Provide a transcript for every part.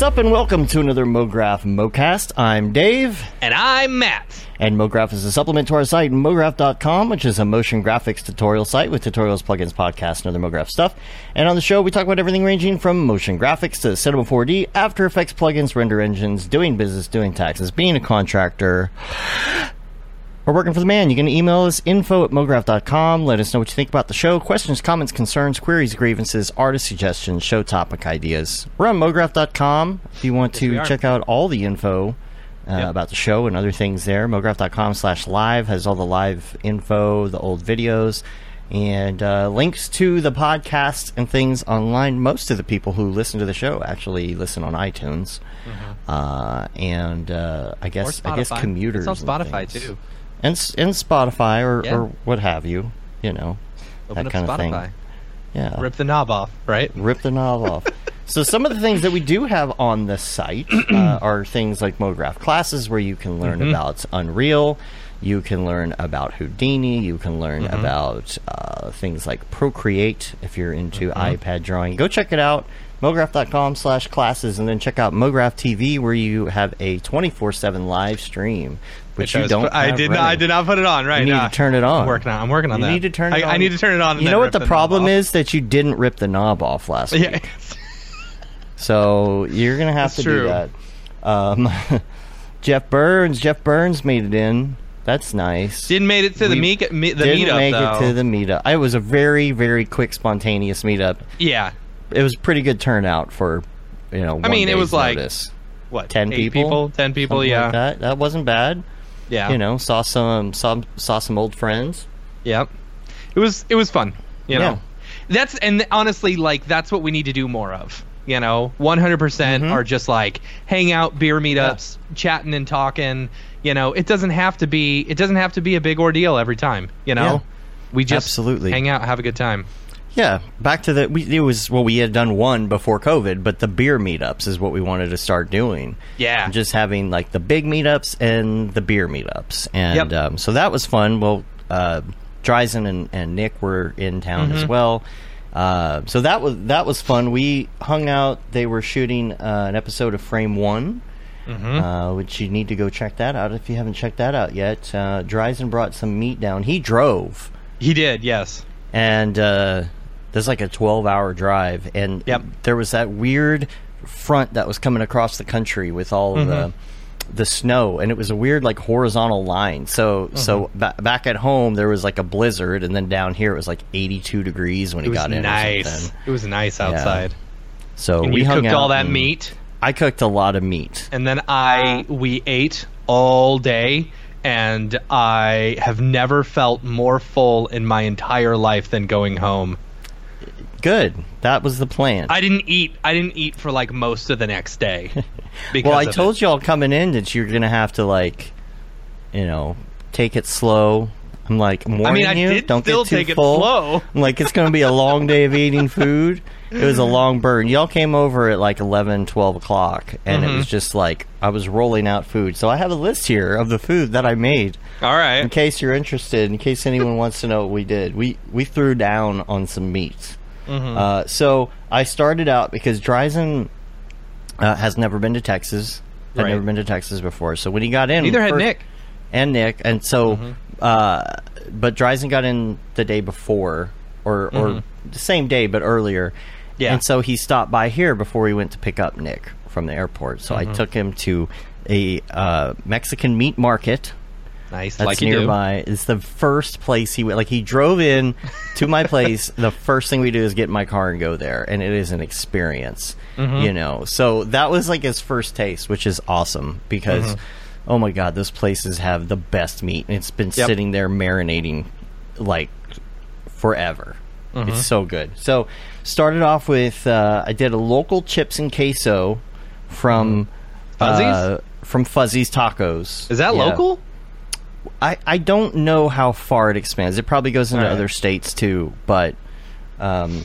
What's up, and welcome to another MoGraph MoCast. I'm Dave, And I'm Matt. and MoGraph is a supplement to our site, MoGraph.com, which is a motion graphics tutorial site with tutorials, plugins, podcasts, and other MoGraph stuff. And on the show, we talk about everything ranging from motion graphics to Cinema 4D, After Effects plugins, render engines, doing business, doing taxes, being a contractor, or working for the man. You can email us info at mograph.com. Let us know what you think about the show. Questions, comments, concerns, queries, grievances, artist suggestions, show topic ideas. We're on mograph.com if you want to check out all the info uh, Yep. about the show and other things there. mograph.com slash live has all the live info, the old videos, and uh, links to the podcast and things online. Most of the people who listen to the show actually listen on iTunes. Uh, and uh, I Mm-hmm. Guess I guess commuters It's on Spotify, too. And and Spotify or, Yeah. or what have you, you know, Open that kind of thing. Yeah, Rip the knob off, right? rip the knob off. So some of the things that we do have on the site uh, are things like MoGraph classes, where you can learn Mm-hmm. about Unreal, you can learn about Houdini, you can learn Mm-hmm. about uh, things like Procreate if you're into Mm-hmm. iPad drawing. Go check it out. MoGraph.com slash classes and then check out MoGraph TV where you have a 24-7 live stream which you don't I did not. I did not put it on. Right You need now. to turn it on. I'm working on. I'm working on you that. need to turn it I, on. I need to turn it on. You know what rip the problem is that you didn't rip the knob off last week. Yeah. So you're gonna have That's to do that. Um, Jeff Burns. Jeff Burns made it in. That's nice. Didn't made it to the We meet, me, the Didn't meetup make though. it to the meetup. It was a very, very quick, spontaneous meetup. yeah. It was pretty good turnout for, you know. I mean, it was like what? 10 eight people? Ten people. Something yeah. like that. That wasn't bad. Yeah. You know, saw some, saw, saw some old friends. Yep. It was it was fun. You Yeah. know. That's and honestly like that's what we need to do more of. You know, 100% Mm-hmm. are just like hang out beer meetups, chatting and talking. You know, it doesn't have to be it doesn't have to be a big ordeal every time, you know? Yeah. We just Absolutely. hang out, have a good time. Yeah, back to the. We, it was well, we had done one before COVID, but the beer meetups is what we wanted to start doing. Yeah. just having like the big meetups and the beer meetups, and Yep. um, so that was fun. Well, uh, Dryzen and, and Nick were in town Mm-hmm. as well, uh, so that was that was fun. We hung out. They were shooting uh, an episode of Frame One. Mm-hmm. Uh, which you need to go check that out if you haven't checked that out yet. Uh, Dryzen brought some meat down. He drove He did, yes. and uh, there's like a 12 hour drive and Yep. there was that weird front that was coming across the country with all of the mm-hmm. the snow and it was a weird like horizontal line so so mm-hmm. ba- back at home there was like a blizzard and then down here it was like 82 degrees when It he got in nice. It was nice outside. so And we cooked all that meat i cooked a lot of meat and then I we ate all day and I have never felt more full in my entire life than going home. Good that was the plan I didn't eat. I didn't eat for like most of the next day. Well i told it. y'all coming in that you're gonna have to like you know take it slow i'm like I warning mean, I you don't still get too take it full slow. I'm like it's gonna be a long day of eating food it was a long burn y'all came over at like 11 12 o'clock and Mm-hmm. it was just like i was rolling out food so i have a list here of the food that i made All right. in case you're interested in case anyone wants to know what we did we we threw down on some meat Mm-hmm. uh, so i started out because Dryzen uh, has never been to texas had Right. never been to texas before so when he got in Neither had Nick. and Nick, and so, Mm-hmm. uh, but Dryzen got in the day before, or or the same day, but earlier. Mm-hmm. Yeah. And so he stopped by here before he went to pick up Nick from the airport. So Mm-hmm. I took him to a uh, Mexican meat market Nice, that's like nearby. It's the first place he went. Like he drove in to my place. the first thing we do is get in my car and go there, and it is an experience. Mm-hmm. You know, so that was like his first taste, which is awesome because. Mm-hmm. Oh my god, those places have the best meat. and It's been Yep. sitting there marinating like forever. Mm-hmm. It's so good. So started off with uh, I did a local chips and queso from Fuzzies? uh, from Fuzzy's Tacos. Is that Yeah. local? I, I don't know how far it expands. It probably goes into right. other states too, but um,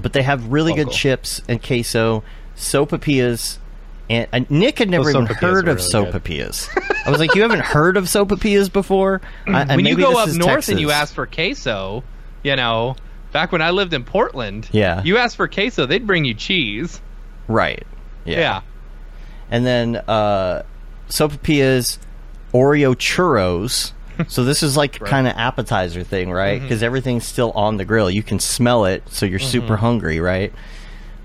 but they have really good chips and queso, sopapillas, and uh, Nick had never even heard of really sopapillas. I was like, "You haven't heard of sopapillas before?" I, and when you go up north and you ask for queso, you know, back when I lived in Portland, Yeah. you asked for queso, they'd bring you cheese. right, Yeah. Yeah. And then uh, sopapillas, Oreo churros. so this is like kind of appetizer thing, right? Mm-hmm. Because everything's still on the grill. You can smell it, so you're super Mm-hmm. hungry, right?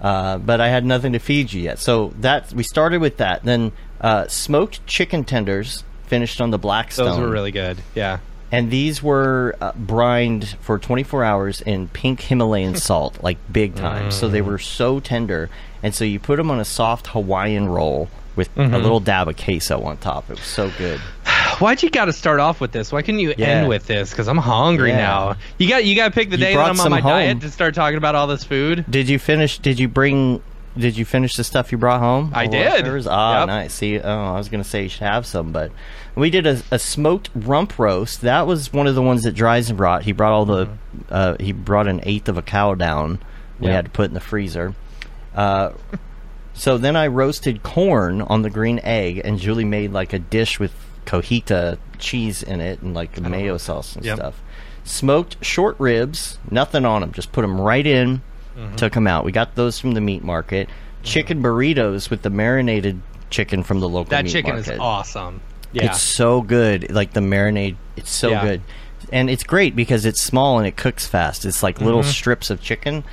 Uh, but I had nothing to feed you yet. So that we started with that. Then uh, smoked chicken tenders finished on the Blackstone. Those were really good. Yeah. and these were uh, brined for 24 hours in pink Himalayan salt, like big time. So they were so tender, and so you put them on a soft Hawaiian roll with Mm-hmm. a little dab of queso on top. It was so good. Why'd you got to start off with this? Why couldn't you Yeah. end with this? Because I'm hungry Yeah. now. You got you got to pick the You day that I'm on my home. diet to start talking about all this food. Did you finish? Did you bring? Did you finish the stuff you brought home? I did. leftovers? Ah, Yep. nice. See, oh, I was gonna say you should have some, but we did a, a smoked rump roast. That was one of the ones that Dryzen brought. He brought all the. Uh, he brought an eighth of a cow down. We Yeah. had to put in the freezer. Uh, so then I roasted corn on the green egg, and Julie made like a dish with cojita cheese in it and like mayo sauce and Yep. stuff. Smoked short ribs, nothing on them, just put them right in. Mm-hmm. Took them out. We got those from the meat market. Chicken burritos with the marinated chicken from the local That meat chicken market. is awesome. Yeah. It's so good. Like the marinade, it's so Yeah. good. And it's great because it's small and it cooks fast. It's like little strips of chicken.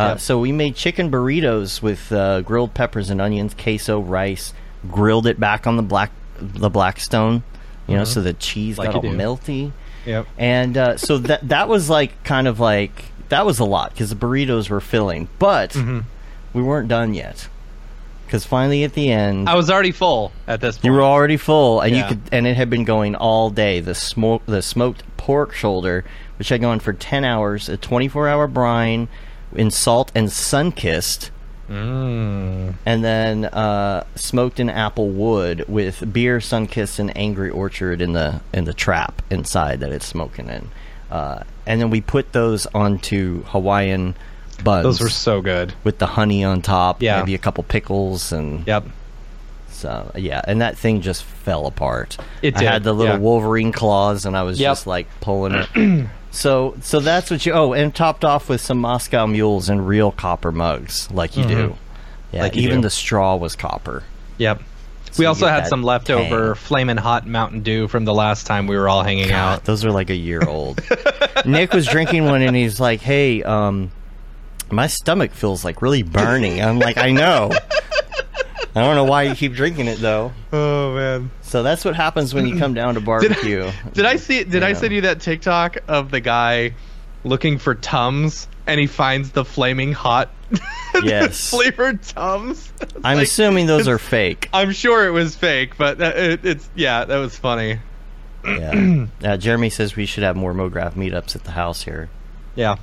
Uh, Mm-hmm. Yep. So we made chicken burritos with uh, grilled peppers and onions, queso, rice. Grilled it back on the black the Blackstone, you know, so the cheese Mm-hmm. Like got all do. melty. Yep. And uh, so that that was like kind of like that was a lot because the burritos were filling, but Mm-hmm. we weren't done yet. Because finally at the end, I was already full at this point. you were already full, and you could, and it had been going all day. The smoke, the smoked pork shoulder, which had gone for ten hours, a twenty-four hour brine in salt and sun kissed, Mm. and then uh, smoked in apple wood with beer, sun kissed, and angry orchard in the in the trap inside that it's smoking in. Uh, and then we put those onto Hawaiian buns. Those were so good. with the honey on top, Yeah. maybe a couple pickles, and Yep. So yeah, and that thing just fell apart. It I had the little yeah. Wolverine claws, and I was Yep. just like pulling it. so so that's what you. Oh, and topped off with some Moscow mules and real copper mugs, like you do. Yeah, Mm-hmm. Like even do. the straw was copper. Yep. So we also had some leftover flaming hot Mountain Dew from the last time we were all hanging out. Those are like a year old. Nick was drinking one, and he's like, "Hey, um, my stomach feels like really burning." I'm like, "I know." I don't know why you keep drinking it though. Oh man. So that's what happens when you come down to Did, barbecue. did I see did I send you that TikTok of the guy looking for Tums and he finds the flaming hot Yes. flavored Tums? It's I'm like- assuming those are fake. I'm sure it was fake, but it, it's yeah, that was funny. Yeah. Uh, Jeremy says we should have more MoGraph meetups at the house here. Yeah.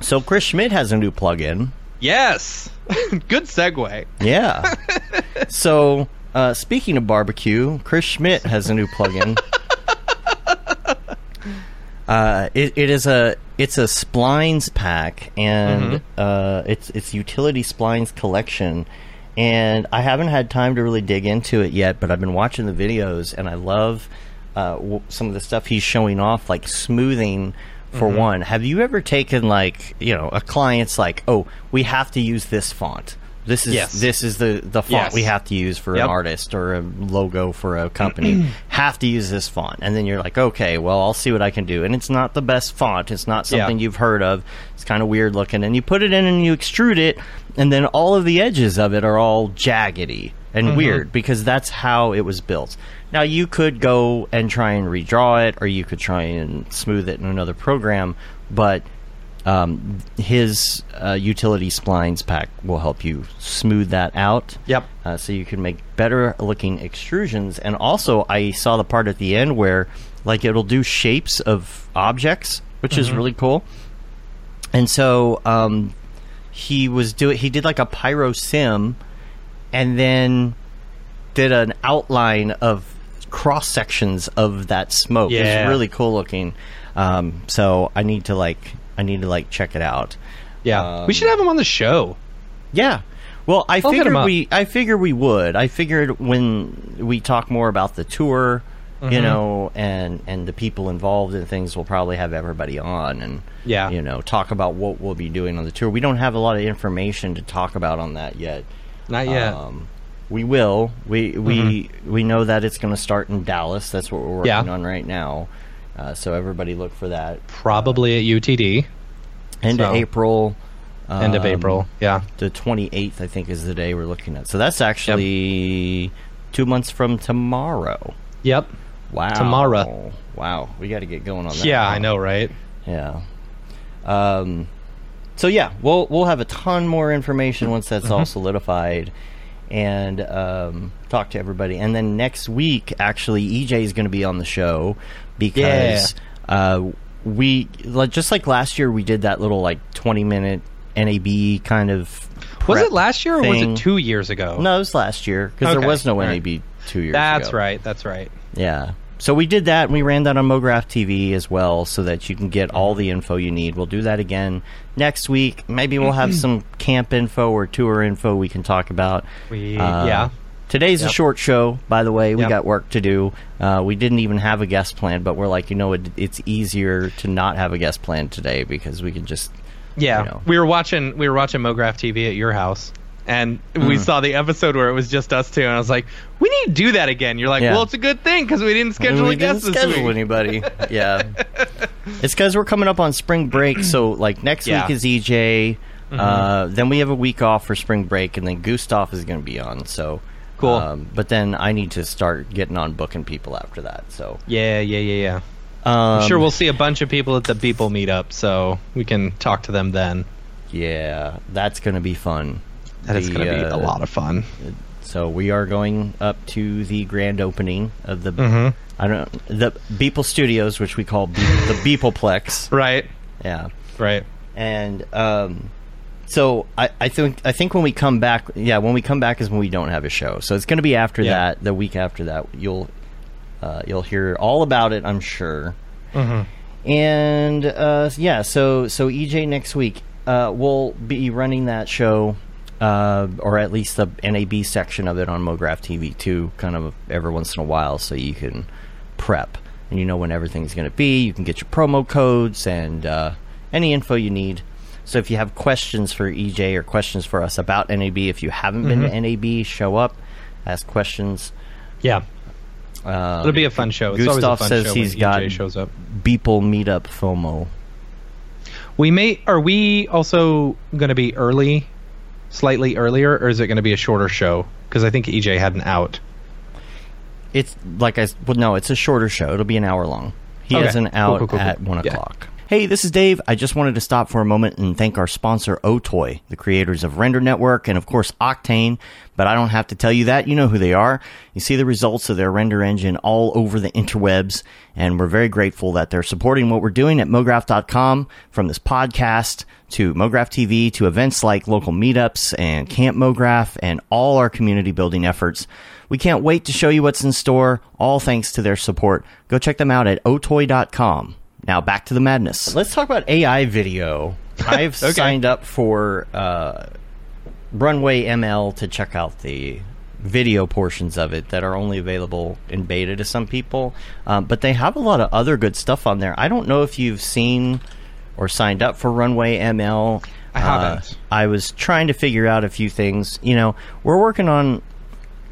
So Chris Schmidt has a new plugin. Yes. Good segue. Yeah. so uh, speaking of barbecue, Chris Schmidt has a new plugin. Uh, it, it is a it's a splines pack and uh, it's it's utility splines collection and I haven't had time to really dig into it yet but I've been watching the videos and I love uh, w- some of the stuff he's showing off like smoothing for one have you ever taken like you know a client's like oh we have to use this font this is Yes. this is the the font Yes. we have to use for Yep. an artist or a logo for a company have to use this font and then you're like okay well i'll see what i can do and it's not the best font it's not Yeah. something you've heard of it's kind of weird looking and you put it in and you extrude it and then all of the edges of it are all jaggedy and Mm-hmm. weird because that's how it was built now you could go and try and redraw it or you could try and smooth it in another program but um, his uh, utility splines pack will help you smooth that out. Yep. Uh, so you can make better looking extrusions. And also, I saw the part at the end where, like, it'll do shapes of objects, which is really cool. And so, um, he was doing. He did like a pyro sim, and then did an outline of cross sections of that smoke. Yeah. It's really cool looking. Um, so I need to like I need to like check it out. Yeah. Um, we should have him on the show. Yeah. Well, I I'll figured we I figured we would. I figured when we talk more about the tour you Mhm. know, and and the people involved in things we'll probably have everybody on and Yeah. you know talk about what we'll be doing on the tour. We don't have a lot of information to talk about on that yet. Not yet. Um, we will. We we we know that it's going to start in Dallas. That's what we're working Mm-hmm. Yeah. on right now. Uh, so everybody look for that. Probably at UTD. End of So- April. End of um, April. Yeah. The 28th, I think, is the day we're looking at. So that's actually two months from tomorrow. Yep. Wow. Tomorrow. Wow. We got to get going on that. Yeah, now. I know, right? Yeah. Um, so yeah, we'll we'll have a ton more information once that's Mm-hmm. all solidified, and um, talk to everybody. And then next week, actually, EJ is going to be on the show because uh, we like just like last year we did that little like twenty minute NAB kind of. Was it last year or was it two years ago? No, it was last year because there was no right. NAB two years. Ago. That's ago. right. That's right. Yeah. So we did that, and we ran that on MoGraph TV as well, so that you can get all the info you need. We'll do that again next week. Maybe we'll have some camp info or tour info we can talk about. We Uh, yeah. Today's a short show, by the way. We Yep. got work to do. Uh, we didn't even have a guest plan, but we're like, you know, it, it's easier to not have a guest plan today because we can just. Yeah, you know. we were watching we were watching MoGraph TV at your house, and Mm. we saw the episode where it was just us two, and I was like, "We need to do that again." You're like, Yeah. "Well, it's a good thing because we didn't schedule we a guest didn't this schedule week." anybody. yeah, it's because we're coming up on spring break. So like next Yeah. week is EJ. Mm-hmm. Uh, then we have a week off for spring break, and then Gustav is going to be on. So Cool. Um, but then I need to start getting on booking people after that. So Yeah, yeah, yeah, yeah. um, I'm sure we'll see a bunch of people at the Beeple meetup, so we can talk to them then. Yeah, that's going to be fun. That is The, going to be a uh, lot of fun. So we are going up to the grand opening of the Mhm. I don't the Beeple Studios, which we call Be- the Beepleplex. Right, Yeah. right. and um, so I, I think I think when we come back, yeah, when we come back is when we don't have a show. So it's going to be after Yeah. that, the week after that. You'll uh, you'll hear all about it, I'm sure. Mhm. And uh, yeah, so so EJ next week uh, we'll be running that show. Uh, or at least the NAB section of it on MoGraph TV too, kind of every once in a while, so you can prep and you know when everything's going to be. You can get your promo codes and uh, any info you need. So if you have questions for EJ or questions for us about NAB, if you haven't been to NAB, show up, ask questions. Yeah, Uh, it'll be a fun show. It's always a Gustav fun says show he's got EJ shows up. Beeple Meetup FOMO. We may. Are we also going to be early, slightly earlier, or is it going to be a shorter show? Because I think EJ had an out. It's like I well, no, it's a shorter show. It'll be an hour long. He Okay. has an out cool, cool, at cool. one Yeah. o'clock. Hey, this is Dave. I just wanted to stop for a moment and thank our sponsor, Otoy, the creators of Render Network and of course Octane. But I don't have to tell you that. You know who they are. You see the results of their render engine all over the interwebs, and we're very grateful that they're supporting what we're doing at MoGraph.com from this podcast to MoGraph TV to events like local meetups and Camp MoGraph and all our community building efforts. We can't wait to show you what's in store, all thanks to their support. Go check them out at otoy.com. Now back to the madness. Let's talk about AI video. I've Okay. signed up for uh, Runway ML to check out the video portions of it that are only available in beta to some people. Um, but they have a lot of other good stuff on there. I don't know if you've seen or signed up for Runway ML. I haven't. Uh, I was trying to figure out a few things. You know, we're working on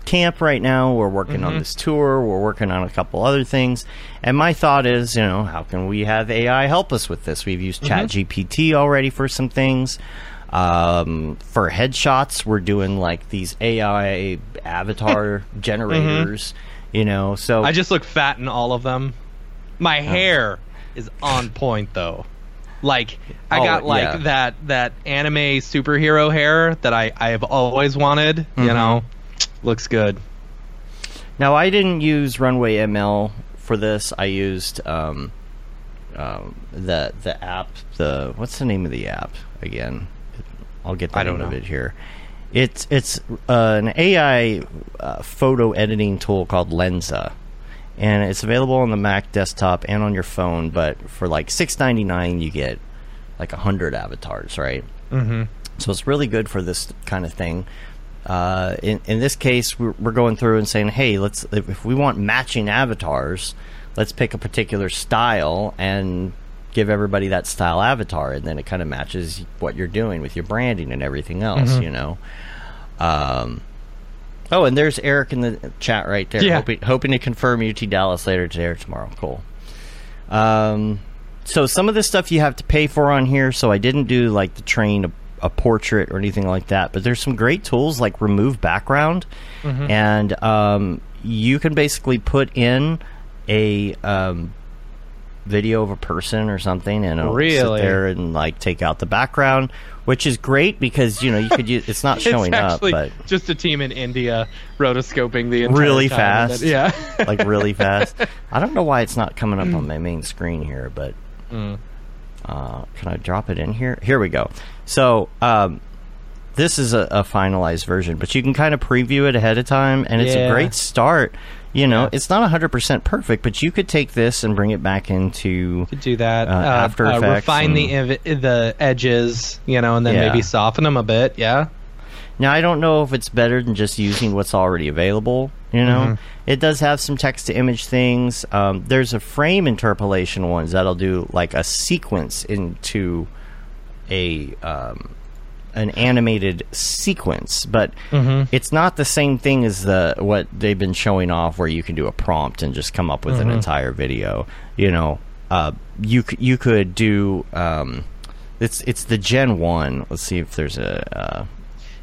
camp right now. We're working Mm-hmm. on this tour. We're working on a couple other things. And my thought is, you know, how can we have AI help us with this? We've used Mm-hmm. ChatGPT already for some things. Um, for headshots, we're doing like these AI avatar generators. You know, so Mm-hmm. I just look fat in all of them. My hair is on point though. Like I Oh, got like yeah. that that anime superhero hair that I I have always wanted. Mm-hmm. You know, looks good. Now I didn't use Runway ML for this. I used um, um, the the app. The what's the name of the app again? I'll get the I don't name of it here. It's it's uh, an AI uh, photo editing tool called Lensa, and it's available on the Mac desktop and on your phone. But for like six ninety nine, you get like hundred avatars, right? Mm-hmm. So it's really good for this kind of thing. Uh, in in this case, we're, we're going through and saying, hey, let's if, if we want matching avatars, let's pick a particular style and give everybody that style avatar, and then it kind of matches what you're doing with your branding and everything else. You know. Um, oh, and there's Eric in the chat right there, Yeah. hoping, hoping to confirm UT Dallas later today or tomorrow. Cool. Um, so some of this stuff you have to pay for on here. So I didn't do like the train a, portrait or anything like that. But there's some great tools like remove background, and um, you can basically put in a um, video of a person or something, and it'll Really? sit there and like take out the background, which is great because you know you could use it's not showing it's up, but just a team in India rotoscoping the entire really fast. then- yeah. like really fast. I don't know why it's not coming up on my main screen here, but Mm. Uh, can I drop it in here? Here we go. So um, this is a, a finalized version, but you can kind of preview it ahead of time, and it's a great start. You know, Yeah. it's not 100% perfect, but you could take this and bring it back into Could do that. Uh, After Effects refine the and- ev- the edges, you know, and then Yeah. maybe soften them a bit. Yeah. Now I don't know if it's better than just using what's already available. You know, Mm-hmm. it does have some text to image things. Um, there's a frame interpolation ones that'll do like a sequence into a um, an animated sequence, but Mm-hmm. it's not the same thing as the what they've been showing off, where you can do a prompt and just come up with Mm-hmm. an entire video. You know, uh, you you could do. Um, it's it's the Gen One. Let's see if there's a. Uh,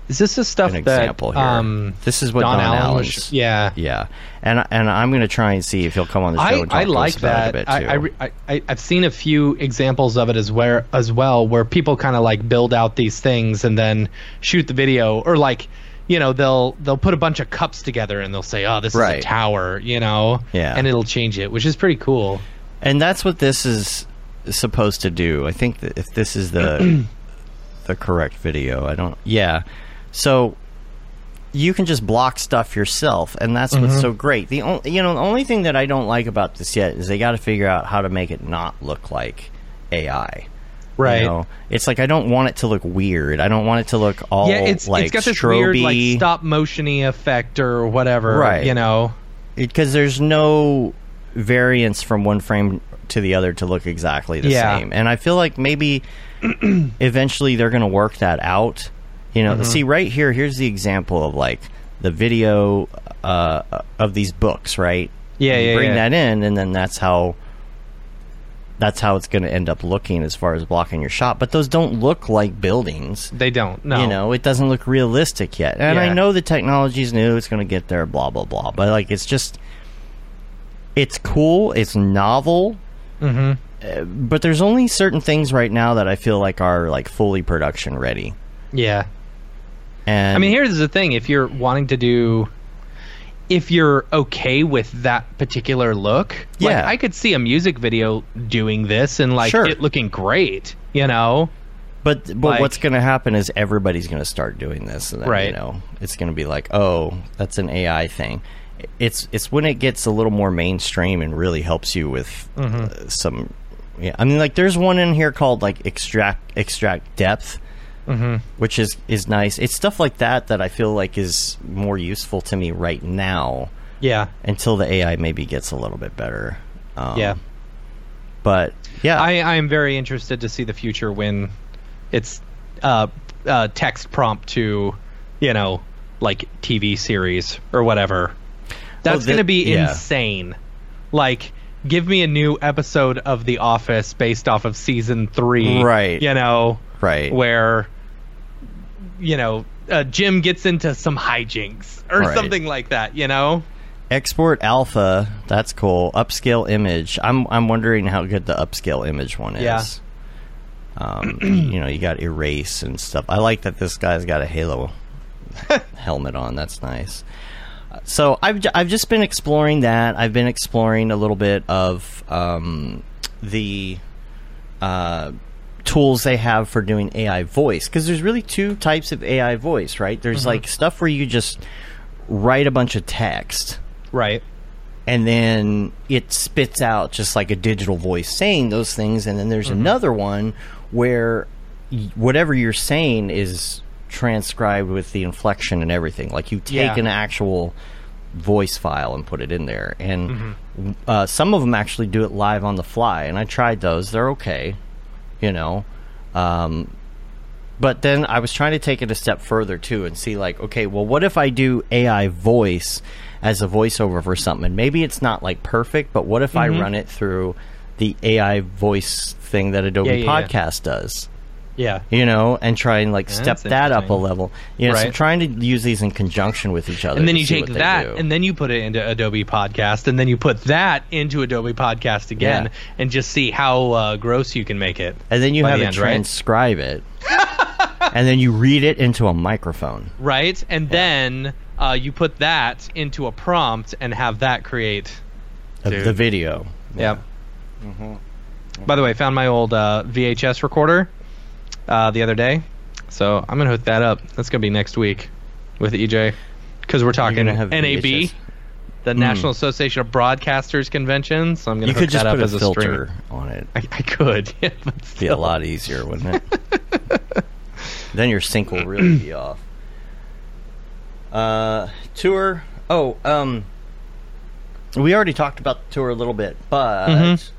Is this the stuff an that example here. um this is what Don Don, Allen was? Yeah. yeah, and and I'm going to try and see if he'll come on the show. I, and talk I like about it that. a bit I, too. I, I, I I've seen a few examples of it as where as well, where people kind of like build out these things and then shoot the video, or like, you know, they'll they'll put a bunch of cups together and they'll say, "Oh, this is a tower," you know, Yeah. and it'll change it, which is pretty cool. and that's what this is supposed to do. I think that if this is the the correct video, I don't. Yeah, so you can just block stuff yourself, and that's Mm-hmm. what's so great. The only you know the only thing that I don't like about this yet is they got to figure out how to make it not look like AI. Right. You know? It's like I don't want it to look weird. I don't want it to look all yeah, it's like it's got this weird like stop motiony effect or whatever, Right. You know, because there's no variance from one frame to the other to look exactly the Yeah. same. And I feel like maybe eventually they're going to work that out. You Mm-hmm. know, see right here. Here's the example of like the video uh, of these books, right? Yeah, yeah, Bring yeah. that in, and then that's how. That's how it's going to end up looking as far as blocking your shot. But those don't look like buildings. they don't. No, You know, it doesn't look realistic yet. And I know the technology's new, it's going to get there, blah, blah, blah. But, like, it's just. It's cool, it's novel. hmm uh, But there's only certain things right now that I feel like are, like, fully production ready. yeah. And I mean, here's the thing: if you're wanting to do, if you're okay with that particular look, like, Yeah. I could see a music video doing this and like Sure. it looking great. You know, But but Like- what's going to happen is everybody's going to start doing this, and then, Right. you know, it's going to be like, oh, that's an AI thing. It's it's when it gets a little more mainstream and really helps you with Mm-hmm. uh, some. Yeah, I mean, like there's one in here called like extract extract depth, Mm-hmm. which is is nice. It's stuff like that that I feel like is more useful to me right now yeah, until the AI maybe gets a little bit better. Um, yeah. but yeah, I I am very interested to see the future when it's uh, uh text prompt to, you know, like TV series or whatever. That's the- going to be yeah. insane. Like, give me a new episode of The Office based off of season three. Right. You know, right. where, you know, uh, Jim gets into some hijinks or Right. something like that, you know? Export alpha, that's cool. Upscale image. I'm I'm wondering how good the upscale image one is. Yeah. Um, you know, you got erase and stuff. I like that this guy's got a Halo helmet on. That's nice. So I've ju- I've just been exploring that. I've been exploring a little bit of um, the uh, tools they have for doing AI voice because there's really two types of AI voice, right? There's Mm-hmm. like stuff where you just write a bunch of text Right. and then it spits out just like a digital voice saying those things and then there's another one where whatever you're saying is transcribed with the inflection and everything. Like you take Yeah. an actual voice file and put it in there, and Mm-hmm. uh, some of them actually do it live on the fly. And I tried those; they're okay, you know. Um, but then I was trying to take it a step further too and see like, okay, well, what if I do AI voice as a voiceover for something? And maybe it's not like perfect, but what if Mm-hmm. I run it through the AI voice thing that Adobe Yeah, yeah, yeah. Podcast does? Yeah. You know, and try and like step that up a level. You know, so Right. trying to use these in conjunction with each other. And then you take that and then you put it into Adobe Podcast and then you put that into Adobe Podcast again Yeah. and just see how uh, gross you can make it. and then you have the it end, right? transcribe it, and then you read it into a microphone. Right? And then uh, you put that into a prompt and have that create. of the video. Yeah. By the way, found my old uh, VHS recorder uh, the other day. So I'm going to hook that up. That's going to be next week with EJ. Because we're talking NAB, VHS? the National Association of Broadcasters Convention. So I'm going You to hook could just that up put a as a filter streamer. on it. I, I could. Yeah, Be a lot easier, wouldn't it? then your sync will really be off. Uh, tour. Oh, um, we already talked about the tour a little bit, but Mhm.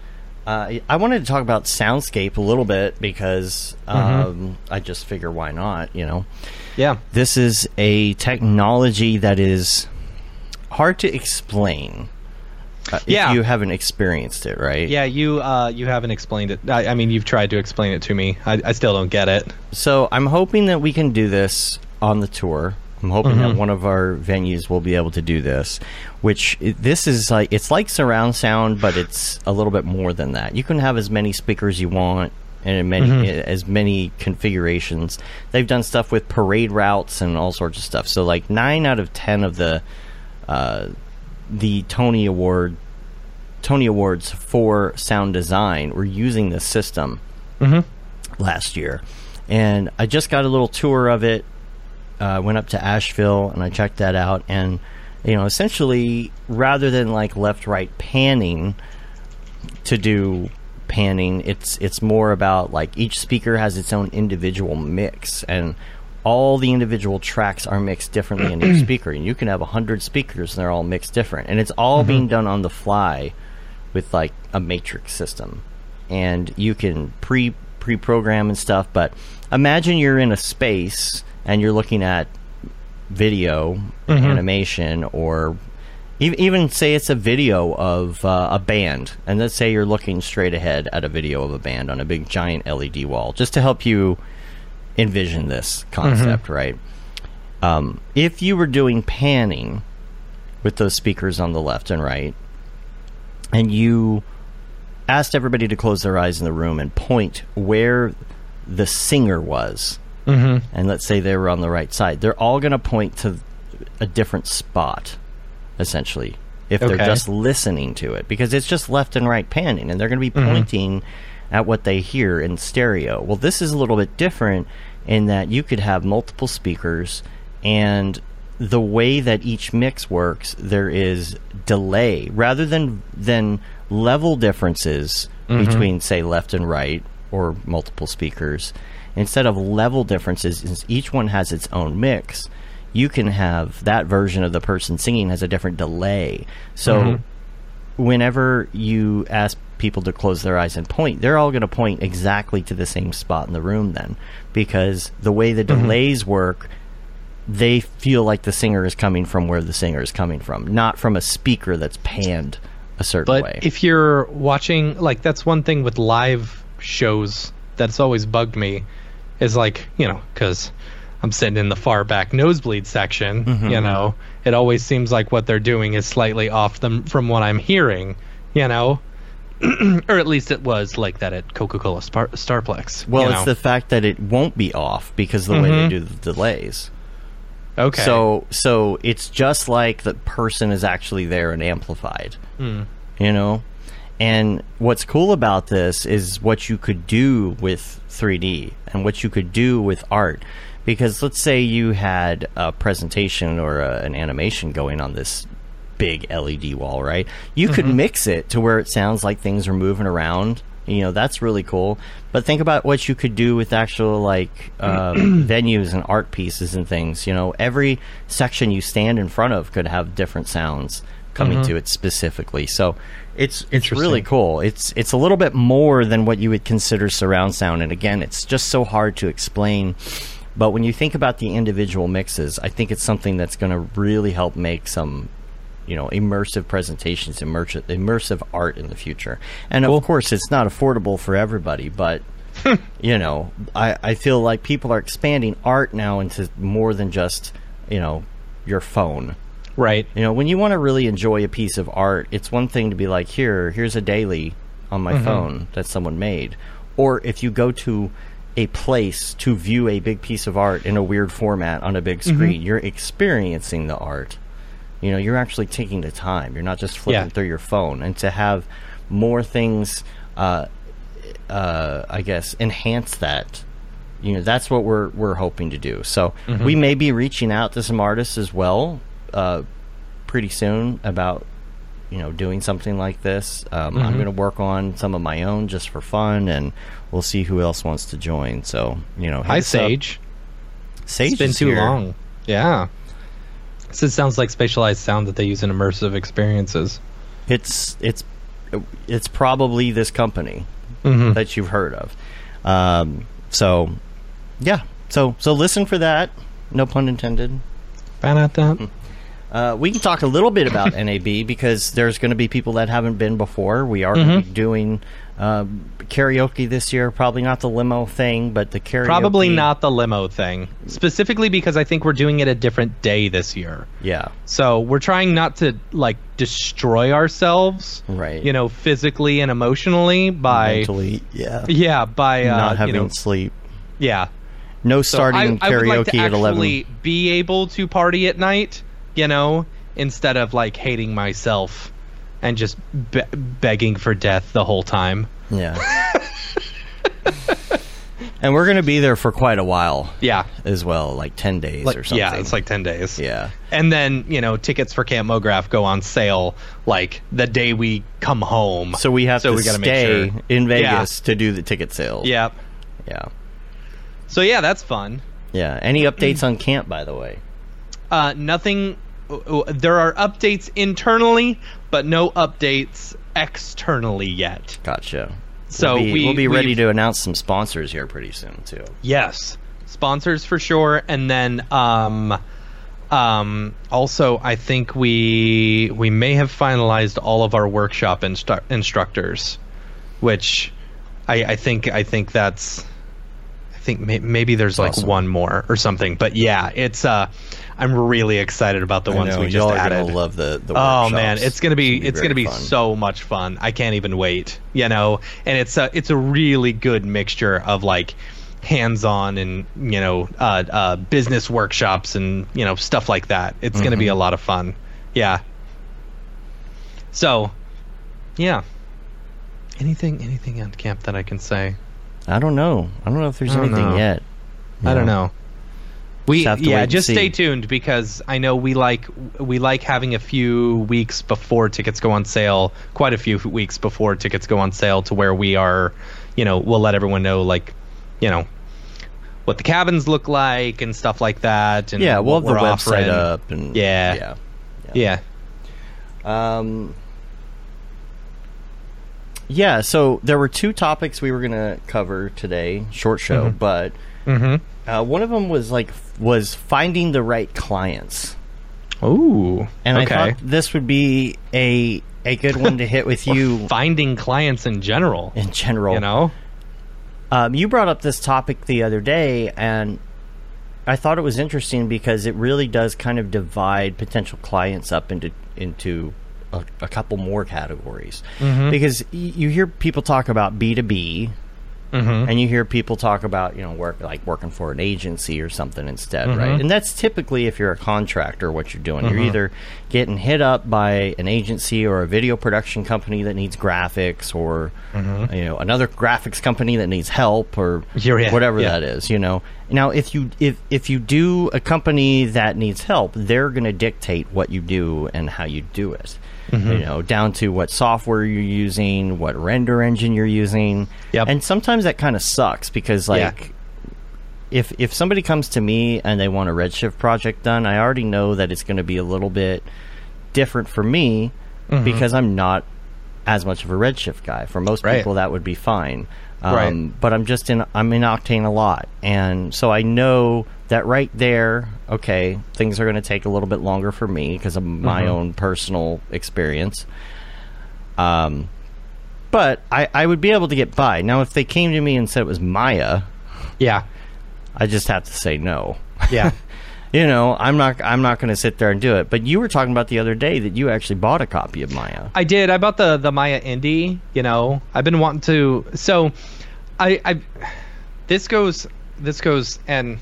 Uh, I wanted to talk about Soundscape a little bit because Mm-hmm. um, I just figure why not, you know. Yeah. This is a technology that is hard to explain. Uh, Yeah. if you haven't experienced it, right? Yeah, you uh, you haven't explained it. I, I mean, you've tried to explain it to me. I, I still don't get it. So I'm hoping that we can do this on the tour. I'm hoping that Mm-hmm. one of our venues will be able to do this. Which this is like it's like surround sound, but it's a little bit more than that. You can have as many speakers you want and many Mm-hmm. as many configurations. They've done stuff with parade routes and all sorts of stuff. So like nine out of ten of the uh, the Tony Award Tony Awards for sound design were using this system Mm-hmm. last year, and I just got a little tour of it. Uh, went up to Asheville and I checked that out, and you know, essentially, rather than like left right panning to do panning, it's it's more about like each speaker has its own individual mix, and all the individual tracks are mixed differently in each speaker. And you can have a hundred speakers, and they're all mixed different, and it's all being done on the fly with like a matrix system. And you can pre pre program and stuff but imagine you're in a space and you're looking at video animation or ev- even say it's a video of uh, a band and let's say you're looking straight ahead at a video of a band on a big giant led wall just to help you envision this concept right? Um, if you were doing panning with those speakers on the left and right and you asked everybody to close their eyes in the room and point where the singer was, Mm-hmm. and let's say they were on the right side, they're all going to point to a different spot, essentially, if they're just listening to it, because it's just left and right panning, and they're going to be pointing at what they hear in stereo. Well, this is a little bit different in that you could have multiple speakers, and the way that each mix works, there is delay rather than than level differences between, say, left and right or multiple speakers. Instead of level differences, since each one has its own mix, you can have that version of the person singing has a different delay. So mm-hmm. whenever you ask people to close their eyes and point, they're all going to point exactly to the same spot in the room then because the way the mm-hmm. delays work, they feel like the singer is coming from where the singer is coming from, not from a speaker that's panned a certain But way. if you're watching, like, that's one thing with live shows that's always bugged me is like, you know, because I'm sitting in the far back nosebleed section, Mm-hmm. you know, it always seems like what they're doing is slightly off them from what I'm hearing, you know, or at least it was like that at Coca-Cola Star- Starplex. well, it's know? the fact that it won't be off because of the way they Mhm. do the delays. okay. So so it's just like the person is actually there and amplified. Hmm. You know? And what's cool about this is what you could do with 3D and what you could do with art. Because let's say you had a presentation or a, an animation going on this big LED wall, right? You could mix it to where it sounds like things are moving around You know, that's really cool. But think about what you could do with actual like um, venues and art pieces and things. You know, every section you stand in front of could have different sounds coming mm-hmm. to it specifically. So it's it's really cool. It's it's a little bit more than what you would consider surround sound. And again, it's just so hard to explain. But when you think about the individual mixes, I think it's something that's going to really help make some you know immersive presentations immersive immersive art in the future and of course it's not affordable for everybody but hmm. you know I, I feel like people are expanding art now into more than just you know your phone Right. you know when you want to really enjoy a piece of art it's one thing to be like here here's a daily on my phone that someone made. Or if you go to a place to view a big piece of art in a weird format on a big screen you're experiencing the art. You know you're actually taking the time. You're not just flipping Yeah. through your phone. And to have more things uh, uh, i guess enhance that you know that's what we're we're hoping to do. So we may be reaching out to some artists as well uh, pretty soon about you know doing something like this um, i'm going to work on some of my own just for fun and we'll see who else wants to join so you know Hi, us up. Sage. sage It's been too here. long. Yeah. So it sounds like spatialized sound that they use in immersive experiences. it's it's it's probably this company Mhm. that you've heard of. Um, so, yeah. So so listen for that. No pun intended. Found out that. Uh, we can talk a little bit about NAB because there's going to be people that haven't been before. We are be doing um, karaoke this year. Probably not the limo thing, but the karaoke. Probably not the limo thing. Specifically because I think we're doing it a different day this year. Yeah. So we're trying not to like destroy ourselves, Right. You know, physically and emotionally by Mentally, yeah. yeah by uh, not having you know, sleep. yeah. No So starting I, I would karaoke like to at eleven. be able to party at night, you know, instead of like hating myself and just be- begging for death the whole time. Yeah. and we're going to be there for quite a while Yeah, as well, like ten days like or something. yeah, it's like ten days. yeah. and then you know tickets for Camp Mograph go on sale like the day we come home. So we have So to we gotta make stay sure. in Yeah. Vegas to do the ticket sales. Yep. Yeah. So yeah, that's fun. Yeah. Any updates on camp, by the way? Uh, nothing. There are updates internally, but no updates externally yet. Gotcha. So we'll be, we- we'll be ready to announce some sponsors here pretty soon too. Yes, sponsors for sure, and then um, um, also I think we we may have finalized all of our workshop instru- instructors, which I, I think I think that's I think may- maybe there's like one more or something, but yeah, it's uh, I'm really excited about the ones know, we just added. gonna love the the. Oh man, workshops. it's gonna be it's gonna be so much fun. I can't even wait. You know, and it's a it's a really good mixture of like hands-on and you know uh, uh, business workshops and you know stuff like that. It's gonna Mm-hmm. be a lot of fun. Yeah. So, yeah. Anything anything on camp that I can say? I don't know. I don't know if there's anything know. yet. I don't know. We Just yeah, just stay tuned because I know we like we like having a few weeks before tickets go on sale, quite a few weeks before tickets go on sale to where we are, you know, we'll let everyone know like, you know, what the cabins look like and stuff like that and Yeah, we'll have the we're website offering. up and Yeah. yeah. Yeah. Um, yeah, so there were two topics we were going to cover today, short show, but Mhm. uh, one of them was like was finding the right clients, Ooh. and okay. I thought this would be a a good one to hit with you finding clients in general, in general. you know? Um, you brought up this topic the other day, and I thought it was interesting because it really does kind of divide potential clients up into into a, a couple more categories. Mm-hmm. Because y- you hear people talk about B two B, Mhm. and you hear people talk about you know work like working for an agency or something instead, Mm-hmm. right? And that's typically if you're a contractor, what you're doing. You're either getting hit up by an agency or a video production company that needs graphics, or Mm-hmm. you know another graphics company that needs help, or yeah, whatever yeah. that is. You know. Now, if you if if you do a company that needs help, they're going to dictate what you do and how you do it. Mm-hmm. You know, down to what software you're using, what render engine you're using. Yep. And sometimes that kind of sucks because like Yeah. if if somebody comes to me and they want a Redshift project done, I already know that it's going to be a little bit different for me Mm-hmm. because I'm not as much of a Redshift guy. For most Right. people, that would be fine. Um, Right. But I'm just in I'm in Octane a lot, and so I know that right there. Okay, things are going to take a little bit longer for me because of my Mm-hmm. own personal experience. Um, but I, I would be able to get by. Now, if they came to me and said it was Maya, Yeah. I just have to say no. Yeah. You know, I'm not I'm not going to sit there and do it. But you were talking about the other day that you actually bought a copy of Maya. I did. I bought the the Maya Indie. You know, I've been wanting to. So, I I this goes this goes and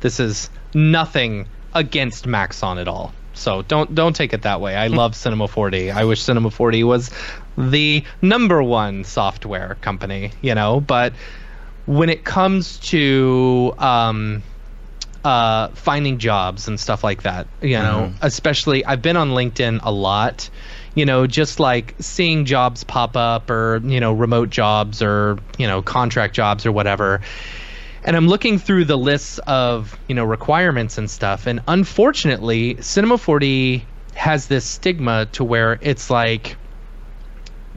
this is nothing against Maxon at all. So don't don't take it that way. I love Cinema 4D. I wish Cinema 4D was the number one software company. You know, but when it comes to um, uh, finding jobs and stuff like that. You know, especially I've been on LinkedIn a lot. You know, just like seeing jobs pop up or you know remote jobs or you know contract jobs or whatever. And I'm looking through the lists of you know requirements and stuff, and unfortunately, Cinema 4D has this stigma to where it's like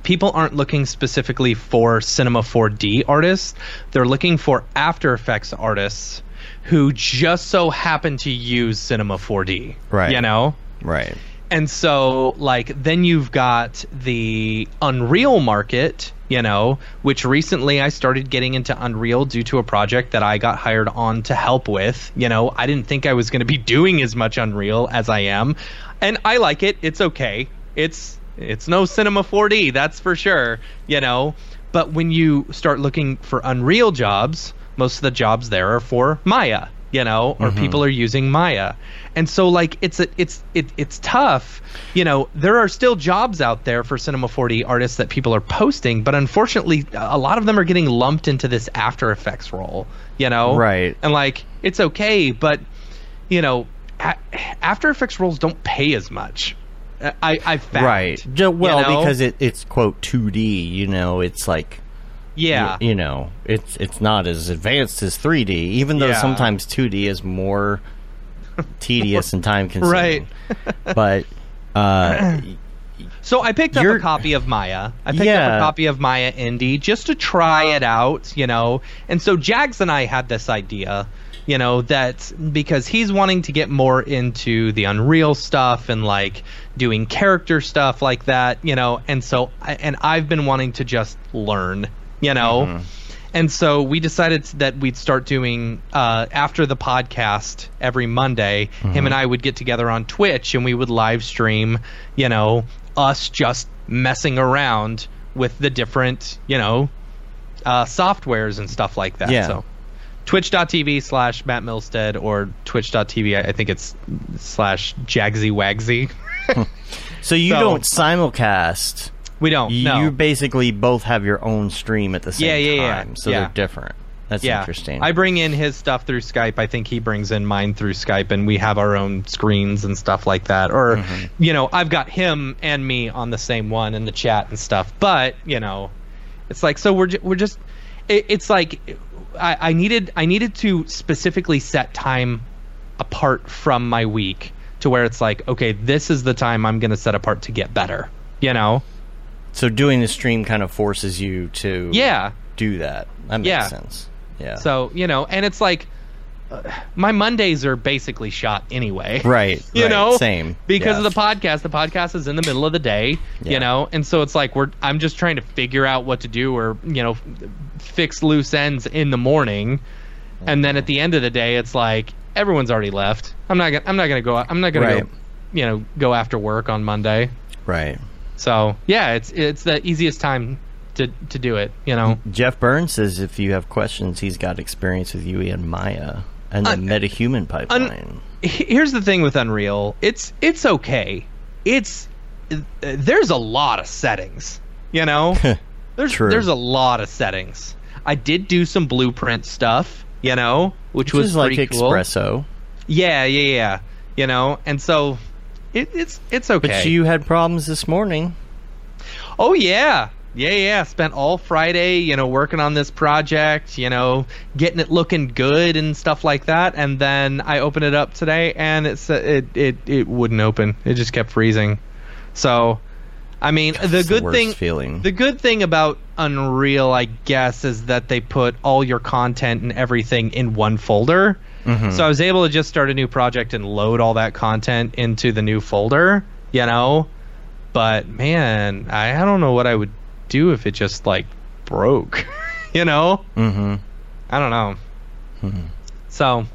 people aren't looking specifically for Cinema 4D artists. They're looking for After Effects artists who just so happen to use Cinema 4D. Right. You know? Right. And so, like, then you've got the Unreal market, you know, which recently I started getting into Unreal due to a project that I got hired on to help with. You know, I didn't think I was going to be doing as much Unreal as I am. And I like it. It's okay. It's it's no Cinema 4D, that's for sure, you know. But when you start looking for Unreal jobs, most of the jobs there are for Maya, you know, or mm-hmm. people are using Maya. And so like it's a, it's it, it's tough. You know, there are still jobs out there for Cinema 4D artists that people are posting, but unfortunately a lot of them are getting lumped into this After Effects role, you know? Right. And like it's okay, but you know, a- After Effects roles don't pay as much. I I found. Right. Well, you know? because it, it's quote 2D. You know, it's like yeah. y- you know, it's it's not as advanced as 3D. Even though Yeah. sometimes 2D is more tedious and time consuming. Right. but uh, So I picked up a copy of Maya. I picked up a copy of Maya Indie just to try it out, you know. And so Jags and I had this idea, you know, that because he's wanting to get more into the Unreal stuff and like doing character stuff like that, you know. And so I- and I've been wanting to just learn, you know. And so we decided that we'd start doing uh, after the podcast every Monday. Him and I would get together on Twitch and we would live stream, you know, us just messing around with the different, you know, uh, softwares and stuff like that. Yeah. So twitch.tv slash Matt Milstead or twitch.tv, I I think it's slash Jagsy Wagsy. so you So- don't simulcast. We don't. You no. basically both have your own stream at the same Yeah, yeah, yeah. time, so Yeah. they're different. That's yeah. interesting. I bring in his stuff through Skype. I think he brings in mine through Skype, and we have our own screens and stuff like that. Or, Mm-hmm. you know, I've got him and me on the same one in the chat and stuff. But you know, it's like so we're ju- we're just. It, it's like I, I needed I needed to specifically set time apart from my week to where it's like okay, this is the time I'm going to set apart to get better. You know. So doing the stream kind of forces you to Yeah. do that. That makes Yeah. sense. Yeah. So you know, and it's like uh, my Mondays are basically shot anyway. right. You right, know, same because yeah. of the podcast. The podcast is in the middle of the day, Yeah. you know, and so it's like we're. I'm just trying to figure out what to do, or you know, fix loose ends in the morning, and then at the end of the day, it's like everyone's already left. I'm not. Gonna, I'm not gonna go. I'm not gonna Right. go. You know, go after work on Monday. right. So yeah, it's it's the easiest time to to do it. You know. Jeff Burns says if you have questions, he's got experience with UE and Maya and the Un- MetaHuman pipeline. here's the thing with Unreal. It's it's okay. It's uh, there's a lot of settings. You know, there's True. there's a lot of settings. I did do some blueprint stuff. You know, which, which was is like cool. espresso. Yeah, yeah, yeah. You know, and so it, it's it's okay. But you had problems this morning. Oh yeah. Yeah, yeah. Spent all Friday, you know, working on this project, you know, getting it looking good and stuff like that. And then I opened it up today, and it's uh, it it it wouldn't open. It just kept freezing. So, I mean, the the good worst thing feeling. the good thing about Unreal, I guess, is that they put all your content and everything in one folder. Mm-hmm. So I was able to just start a new project and load all that content into the new folder, you know. But man, I, I don't know what I would do if it just like broke, you know. Mm-hmm. I don't know. Mm-hmm. So,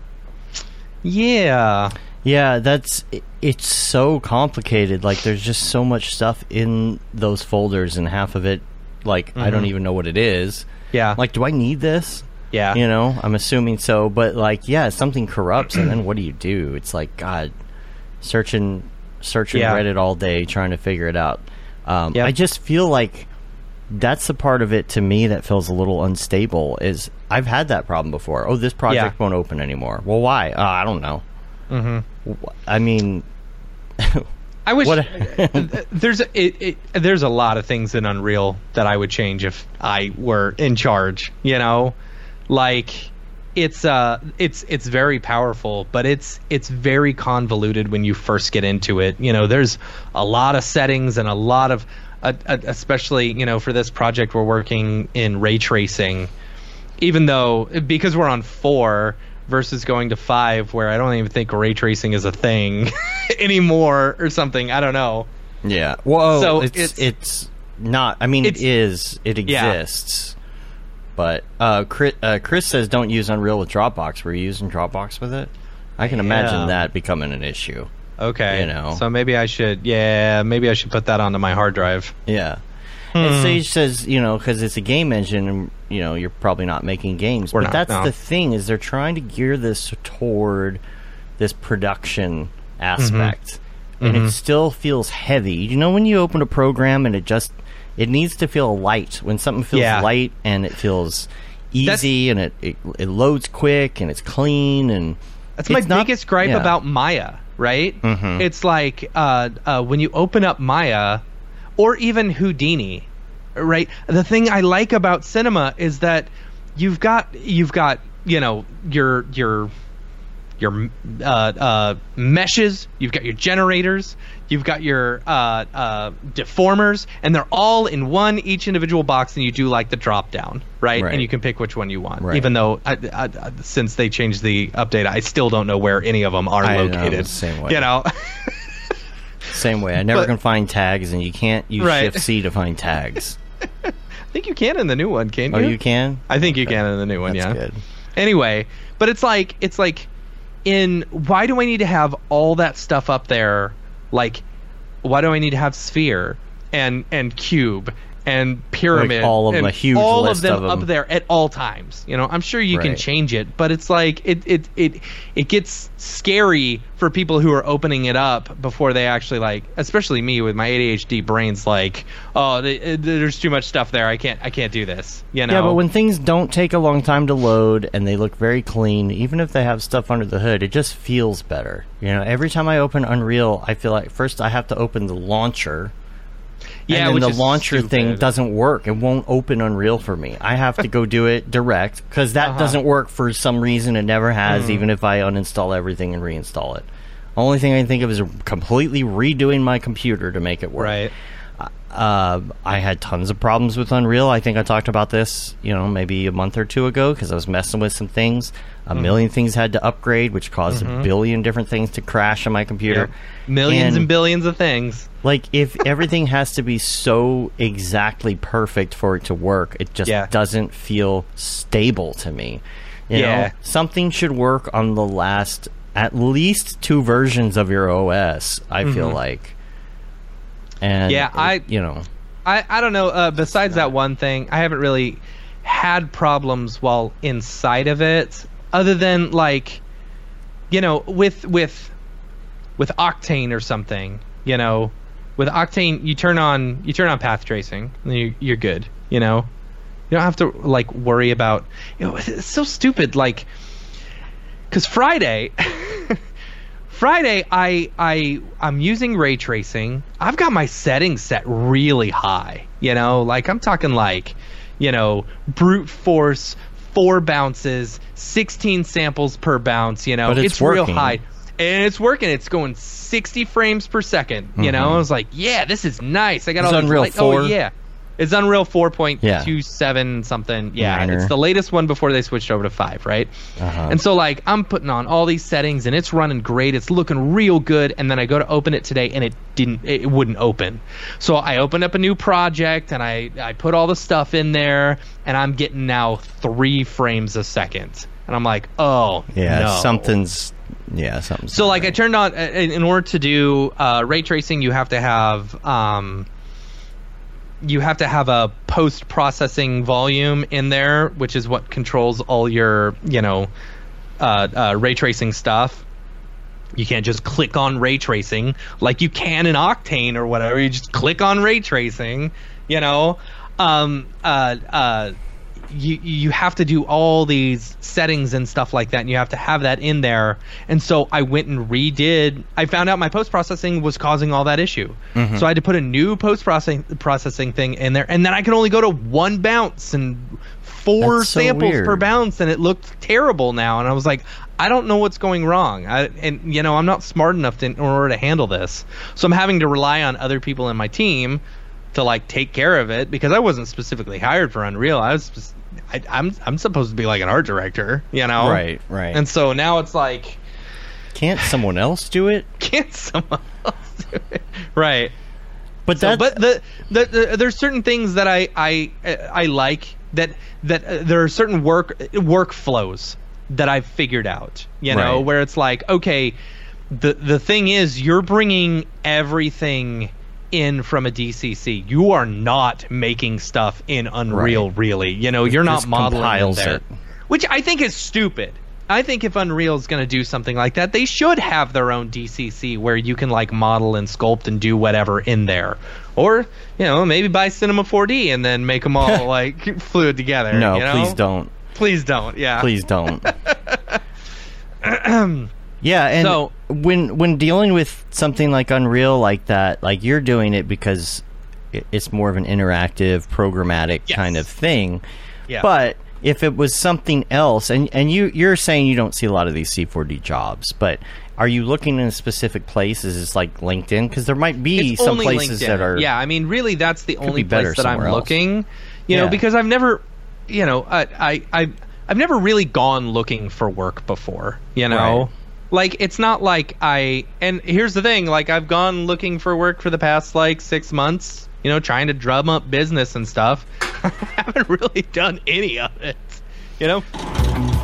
yeah, Yeah, that's it's so complicated. Like there's just so much stuff in those folders and half of it like I don't Mhm. even know what it is. yeah, Like do I need this? Yeah, You know, I'm assuming so, but like yeah, something corrupts and then what do you do? It's like god searching searching Yeah. Reddit all day trying to figure it out. Um, Yep. I just feel like that's the part of it to me that feels a little unstable is I've had that problem before. Oh, this project Yeah. won't open anymore. Well, why? Uh, I don't know. hmm I mean, I wish there's a, it, it, there's a lot of things in Unreal that I would change if I were in charge. You know, like it's uh it's it's very powerful, but it's it's very convoluted when you first get into it. You know, there's a lot of settings and a lot of uh, uh, especially you know for this project we're working in ray tracing even though because we're on four versus going to five where i don't even think ray tracing is a thing anymore or something i don't know yeah. Well, So it's, it's- it's not. I mean, it It's- is. It Yeah. But uh, Chris, uh, Chris says don't use Unreal with Dropbox. Were you using Dropbox with it? I can Yeah. imagine that becoming an issue. okay You know. so maybe i should yeah maybe i should put that onto my hard drive Yeah. Hmm. And Sage says, you know, because it's a game engine, and you know, you're probably not making games. We're but not, that's no. the thing is they're trying to gear this toward this production aspect, and Mhm. it still feels heavy. You know, when you open a program and it just it needs to feel light. When something feels Yeah. light and it feels easy and it, it it loads quick and it's clean and That's my not- biggest gripe yeah. about Maya, right? Mhm. It's like uh, uh, when you open up Maya, or even Houdini, right? The thing I like about cinema is that you've got you've got you know your your your uh, uh, meshes, you've got your generators, you've got your uh, uh, deformers, and they're all in one each individual box, and you do like the drop down, right? Right. And you can pick which one you want. Right. Even though I, I, I- since they changed the update, I still don't know where any of them are I know, located. the same way. You know, same way. I never But- can find tags, and you can't use Right. Shift C to find tags. I think you can in the new one, can Oh, you? Oh, you can. I think you can in the new one. That's yeah. good. Anyway, but it's like it's like in why do I need to have all that stuff up there? Like, why do I need to have sphere and and cube and pyramid? Like all of and them, a huge all list of them, of them. up there at all times. You know, I'm sure you can change it, but it's like it it it it gets scary for people who are opening it up before they actually like, especially me with my ADHD brains. Like, oh, th- uh, there's too much stuff there. I can't I can't do this. You know. Yeah, but when things don't take a long time to load and they look very clean, even if they have stuff under the hood, it just feels better. You know, every time I open Unreal, I feel like first I have to open the launcher. Yeah, and then the launcher thing doesn't work. It won't open Unreal for me. I have to go do it direct because that Uh-huh. doesn't work for some reason. It never has, Mm. even if I uninstall everything and reinstall it. Only thing I can think of is completely redoing my computer to make it work. Right. Uh, I had tons of problems with Unreal. I think I talked about this, you know, maybe a month or two ago because I was messing with some things. A Mm-hmm. million things had to upgrade, which caused a billion different things to crash on my computer. Yep. Millions and, And- billions of things. Like, if everything has to be so exactly perfect for it to work, it just Yeah. doesn't feel stable to me. You Yeah. know, something should work on the last, at least two versions of your OS. I feel like. And Mm-hmm. Yeah, it- I- you know, I, I don't know. Uh, besides that one thing, I haven't really had problems while inside of it, other than like, you know, with with with Octane or something. You know, with Octane, you turn on you turn on path tracing, and you, you're good. You know, you don't have to like worry about. You know, it's so stupid. Like, because Friday. Friday, I I I'm using ray tracing. I've got my settings set really high. You know, like I'm talking like, you know, brute force, four bounces, 16 samples per bounce. You know, But it's real high, and it's working. It's going 60 frames per second. You know, I was like, yeah, this is nice. I got Mm-hmm. It's all Unreal light- 4? Oh yeah. It's Unreal 4.27 something. Yeah, Minor. it's the latest one before they switched over to 5, right? Uh-huh. And so like I'm putting on all these settings and it's running great. It's looking real good and then I go to open it today and it didn't it wouldn't open. So I opened up a new project and I I put all the stuff in there and I'm getting now 3 frames a second. And I'm like, "Oh, Yeah, no. something's. Yeah, something's. So like I turned on in in order to do uh, ray tracing, you have to have um, you have to have a post processing volume in there, which is what controls all your you know uh, uh, ray tracing stuff. You can't just click on ray tracing like you can in Octane or whatever. You just click on ray tracing, you know. Um, uh, uh, you you have to do all these settings and stuff like that and you have to have that in there and so i went and redid i found out my post processing was causing all that issue Mm-hmm. so i had to put a new post processing processing thing in there and then i could only go to one bounce and four That's samples weird. per bounce and it looked terrible now and i was like i don't know what's going wrong I, and you know i'm not smart enough to, in order to handle this so i'm having to rely on other people in my team to like take care of it because I wasn't specifically hired for Unreal. I was, I, I'm I'm supposed to be like an art director, you know. Right, right. And so now it's like, Can't someone else do it? can't someone else do it? Right. But So, that. but the, the, the there's certain things that I I I like that that uh, there are certain work workflows that I've figured out. You know, Right. where it's like, okay, the the thing is, you're bringing everything in from a DCC. You are not making stuff in Unreal, Right. really. You know, you're not modeling there, it. which I think is stupid. I think if Unreal is going to do something like that, they should have their own DCC where you can like model and sculpt and do whatever in there, or you know maybe buy Cinema 4D and then make them all like fluid together. no, you know? please don't. Please don't. Yeah. Please don't. yeah, and So- when when dealing with something like Unreal like that, like you're doing it because it's more of an interactive, programmatic Yes. kind of thing. Yeah. But if it was something else, and and you you're saying you don't see a lot of these C4D jobs, but are you looking in a specific place? Is this like LinkedIn? Because there might be it's some places LinkedIn. that are yeah i mean really that's the only be place that i'm else. looking you know because i've never you know i i, I i've never really gone looking for work before you know Right. Like it's not like i and here's the thing like i've gone looking for work for the past like six months you know trying to drum up business and stuff. I haven't really done any of it you know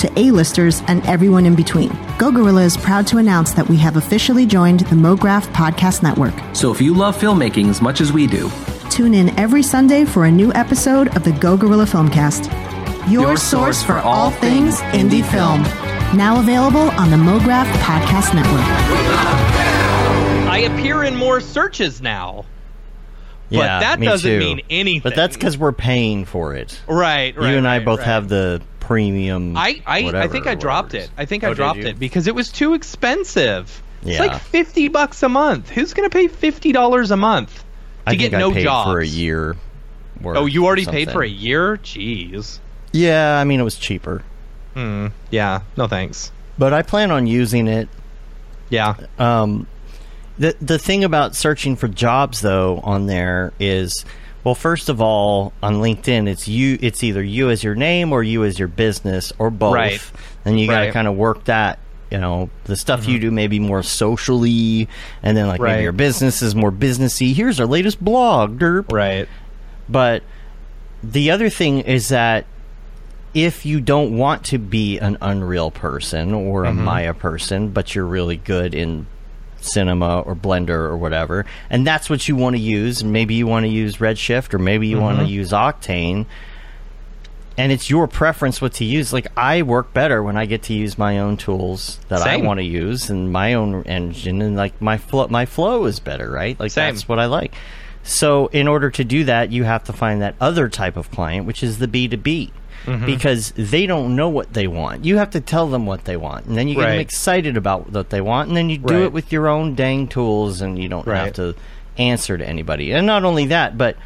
to A-listers and everyone in between. Go Gorilla is proud to announce that we have officially joined the MoGraph Podcast Network. So if you love filmmaking as much as we do, Tune in every Sunday for a new episode of the Go Gorilla Filmcast. Your, Your source for all things indie film. Now available on the MoGraph Podcast Network. i appear in more searches now yeah, that me doesn't too. mean anything. But that's because we're paying for it. right right you and I right, both right. have the premium. I I, I think I dropped it. I think Oh, I did dropped it because it was too expensive. It's Yeah. like fifty bucks a month. Who's gonna pay fifty dollars a month to I get think no I paid jobs for a year. worth Oh, you already or paid for a year? Jeez. Yeah, I mean it was cheaper, Hmm. Yeah. No thanks. but I plan on using it. Yeah. Um, the the thing about searching for jobs though on there is Well, first of all, on LinkedIn, it's you. It's either you as your name or you as your business or both. Right. And you got to Right. Mm-hmm. kind of work that. You know, the stuff you do maybe more socially, and then like Right. maybe your business is more businessy. Here's our latest blog, derp. Right. But the other thing is that if you don't want to be an Unreal person or a Maya person, but you're really good in cinema or Blender or whatever, and that's what you want to use, and maybe you want to use Redshift or maybe you want to mm-hmm. use Octane, and it's your preference what to use. Like I work better when I get to use my own tools that Same. I want to use and my own engine, and like my flow, my flow is better, right? Like Same. that's what I like. So in order to do that, you have to find that other type of client, which is the B two B. Mm-hmm. Because they don't know what they want. You have to tell them what they want. And then you get them excited about what they want. And then you do Right. it with your own dang tools and you don't have to answer to anybody. And not only that, but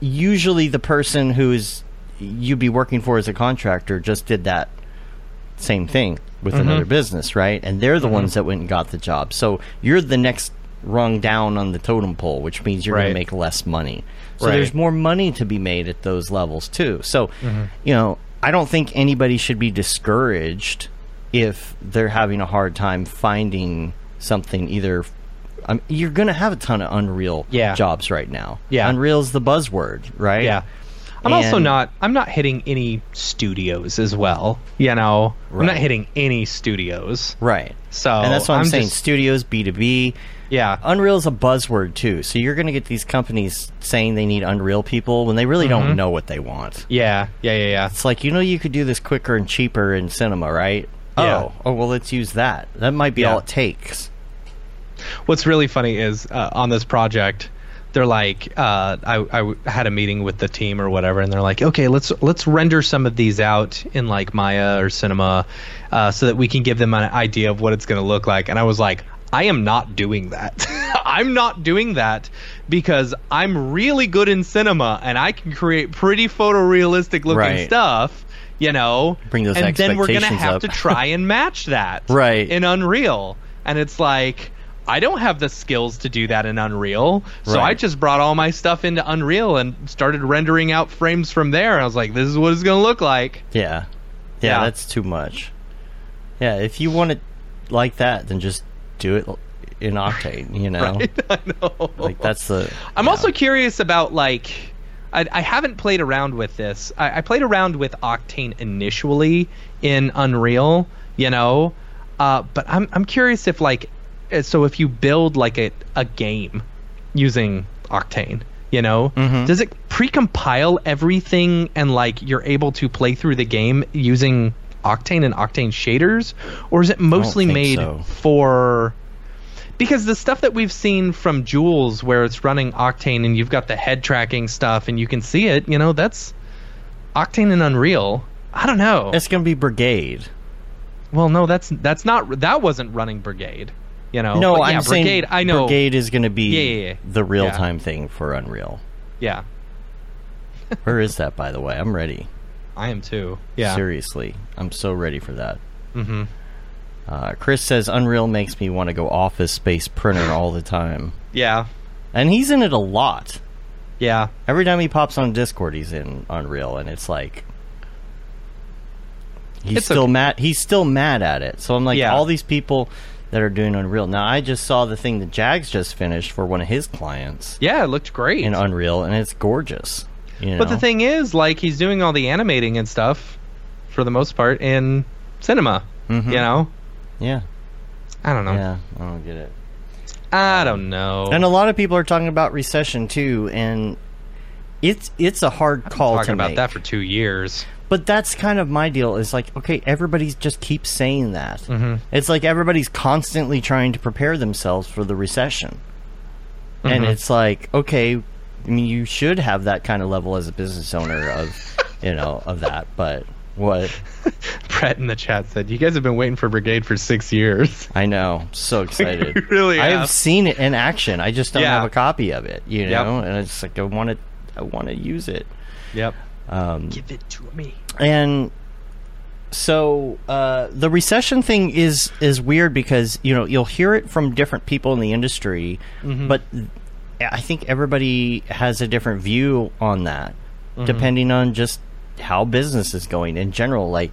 usually the person who's you'd be working for as a contractor just did that same thing with Mm-hmm. another business, right? And they're the ones that went and got the job. So you're the next rung down on the totem pole, which means you're going to make less money. So Right. there's more money to be made at those levels too. So, Mm-hmm. you know, I don't think anybody should be discouraged if they're having a hard time finding something either um, you're going to have a ton of Unreal Yeah. jobs right now. Yeah. Unreal's the buzzword, right? Yeah. I'm also not I'm not hitting any studios as well. You know, I'm not hitting any studios. Right. So and that's what I'm, I'm saying. just- Studios, B2B. Yeah. Unreal is a buzzword too. So you're going to get these companies saying they need Unreal people when they really Mm-hmm. don't know what they want. Yeah. Yeah. Yeah. Yeah. It's like, you know, you could do this quicker and cheaper in cinema, right? Yeah. Oh, oh, well, let's use that. That might be Yeah. all it takes. What's really funny is uh, on this project, they're like, uh, I, I had a meeting with the team or whatever, and they're like, okay, let's let's render some of these out in like Maya or Cinema, uh, so that we can give them an idea of what it's going to look like. And I was like, I am not doing that. I'm not doing that because I'm really good in cinema and I can create pretty photorealistic looking Right. stuff. You know, Bring those and then we're gonna have to try and match that Right. in Unreal. And it's like, I don't have the skills to do that in Unreal. So I just brought all my stuff into Unreal and started rendering out frames from there. I was like, this is what it's going to look like. Yeah. yeah. Yeah. that's too much. Yeah, if you want it like that, then just do it in Octane, you know? right? I know. Like, that's the. I'm also curious about like I, I haven't played around with this. I, I played around with Octane initially in Unreal, you know, uh, but I'm I'm curious if like uh, so if you build like a a game using Octane. You know, Mm-hmm. does it pre-compile everything and like you're able to play through the game using Octane and Octane shaders, or is it mostly made so. for because the stuff that we've seen from Jules where it's running Octane and you've got the head tracking stuff and you can see it, you know, that's Octane and Unreal. I don't know. It's going to be Brigade. well, no, that's that's not that wasn't running Brigade. You know. No, But I'm yeah, saying Brigade. I know. Brigade is going to be Yeah, yeah, yeah. the real time thing for Unreal. Yeah, Where is that, by the way? I'm ready. I am too. Yeah. Seriously, I'm so ready for that. Mm-hmm. Uh, Chris says Unreal makes me want to go Office Space Printer all the time, Yeah. and he's in it a lot. Yeah. Every time he pops on Discord, he's in Unreal, and it's like he's It's still okay. mad. He's still mad at it. So I'm like, Yeah. all these people that are doing Unreal. Now, I just saw the thing that Jags just finished for one of his clients Yeah, it looked great. in Unreal, and it's gorgeous. You But the thing is, like, he's doing all the animating and stuff for the most part in cinema. Mhm. You know? yeah, I don't know. yeah, I don't get it. I don't know. And a lot of people are talking about recession too, and it's it's a hard call talking to about that for two years. But that's kind of my deal. Is like, okay, everybody's just keeps saying that. Mm-hmm. It's like everybody's constantly trying to prepare themselves for the recession, Mm-hmm. and it's like, okay, I mean, you should have that kind of level as a business owner of, you know, of that. But what? Brett in the chat said, "You guys have been waiting for Brigade for six years." I know, so excited. We really I have. have seen it in action. I just don't Yeah. have a copy of it, you Yep. know. And it's like I want to, I want to use it. Yep. Um, Give it to me. and so uh, the recession thing is is weird because you know you'll hear it from different people in the industry, Mm-hmm. but I think everybody has a different view on that, Mm-hmm. depending on just how business is going in general. Like